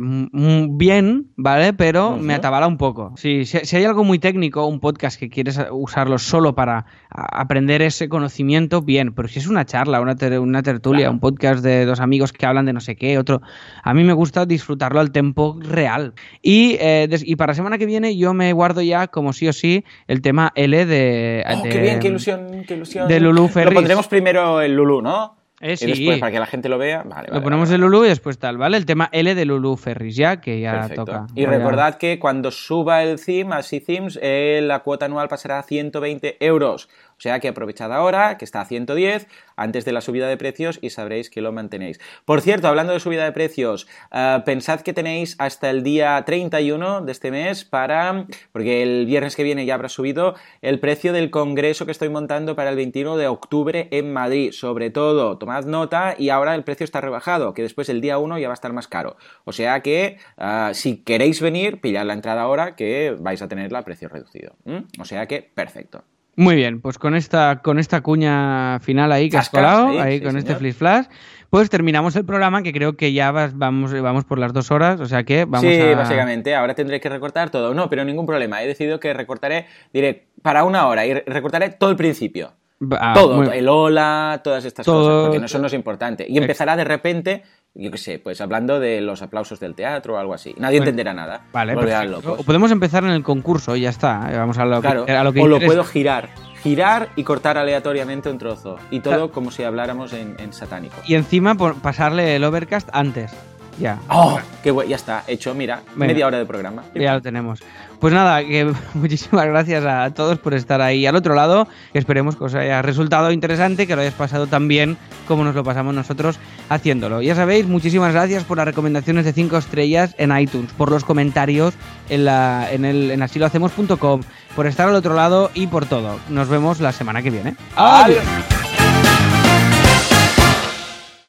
bien, ¿vale? Pero me atabala un poco. Sí, si, si hay algo muy técnico, un podcast que quieres usarlo solo para aprender ese conocimiento, bien. Pero si es una charla, una, ter- una tertulia, Claro. un podcast de dos amigos que hablan de no sé qué, otro, a mí me gusta disfrutarlo al tempo real. Y, eh, des- y para la semana que viene yo me guardo ya, como sí o sí, el tema L de... Oh, de- qué bien, qué ilusión, qué ilusión. de Lulú Ferris. Lo pondremos primero el Lulu, ¿no? Eh, Y sí. después, para que la gente lo vea. Vale, Lo vale, ponemos vale, el Lulu y después tal, ¿vale? El tema L de Lulu Ferris ya, que ya Perfecto. toca. Y Voy a- recordad que cuando suba el theme a Themes, eh, la cuota anual pasará a 120 euros. O sea que aprovechad ahora, que está a 110, antes de la subida de precios y sabréis que lo mantenéis. Por cierto, hablando de subida de precios, uh, pensad que tenéis hasta el día 31 de este mes para, porque el viernes que viene ya habrá subido el precio del congreso que estoy montando para el 21 de octubre en Madrid. Sobre todo, tomad nota y ahora el precio está rebajado, que después el día 1 ya va a estar más caro. O sea que uh, si queréis venir, pillad la entrada ahora que vais a tenerla a precio reducido. O sea que perfecto. Muy bien, pues con esta, con esta cuña final ahí que has colado, sí, ahí sí, con este señor. flash pues terminamos el programa que creo que ya vas- vamos, vamos por las dos horas, o sea que vamos sí, a... básicamente. Ahora tendré que recortar todo. No, pero ningún problema. He decidido que recortaré, diré, para una hora y re- recortaré todo el principio. Ah, todo, muy- el hola, todas estas Todo- cosas, porque eso no es importante. Y empezará de repente, yo qué sé, pues hablando de los aplausos del teatro o algo así. Nadie Bueno, entenderá nada. Vale. O podemos empezar en el concurso y ya está, eh, vamos a lo Claro, que, a lo que o lo puedo girar. Girar y cortar aleatoriamente un trozo. Y todo Claro. como si habláramos en, en satánico. Y encima por pasarle el overcast antes, ya. ¡Oh! ¡Qué bueno! Ya está, hecho, mira, media hora de programa. Ya lo tenemos. Pues nada, que [LAUGHS] muchísimas gracias a todos por estar ahí al otro lado. Esperemos que os haya resultado interesante, que lo hayáis pasado tan bien como nos lo pasamos nosotros haciéndolo. Ya sabéis, muchísimas gracias por las recomendaciones de 5 estrellas en iTunes, por los comentarios en, la, en, el, en asilohacemos.com, por estar al otro lado y por todo. Nos vemos la semana que viene. ¡Adiós!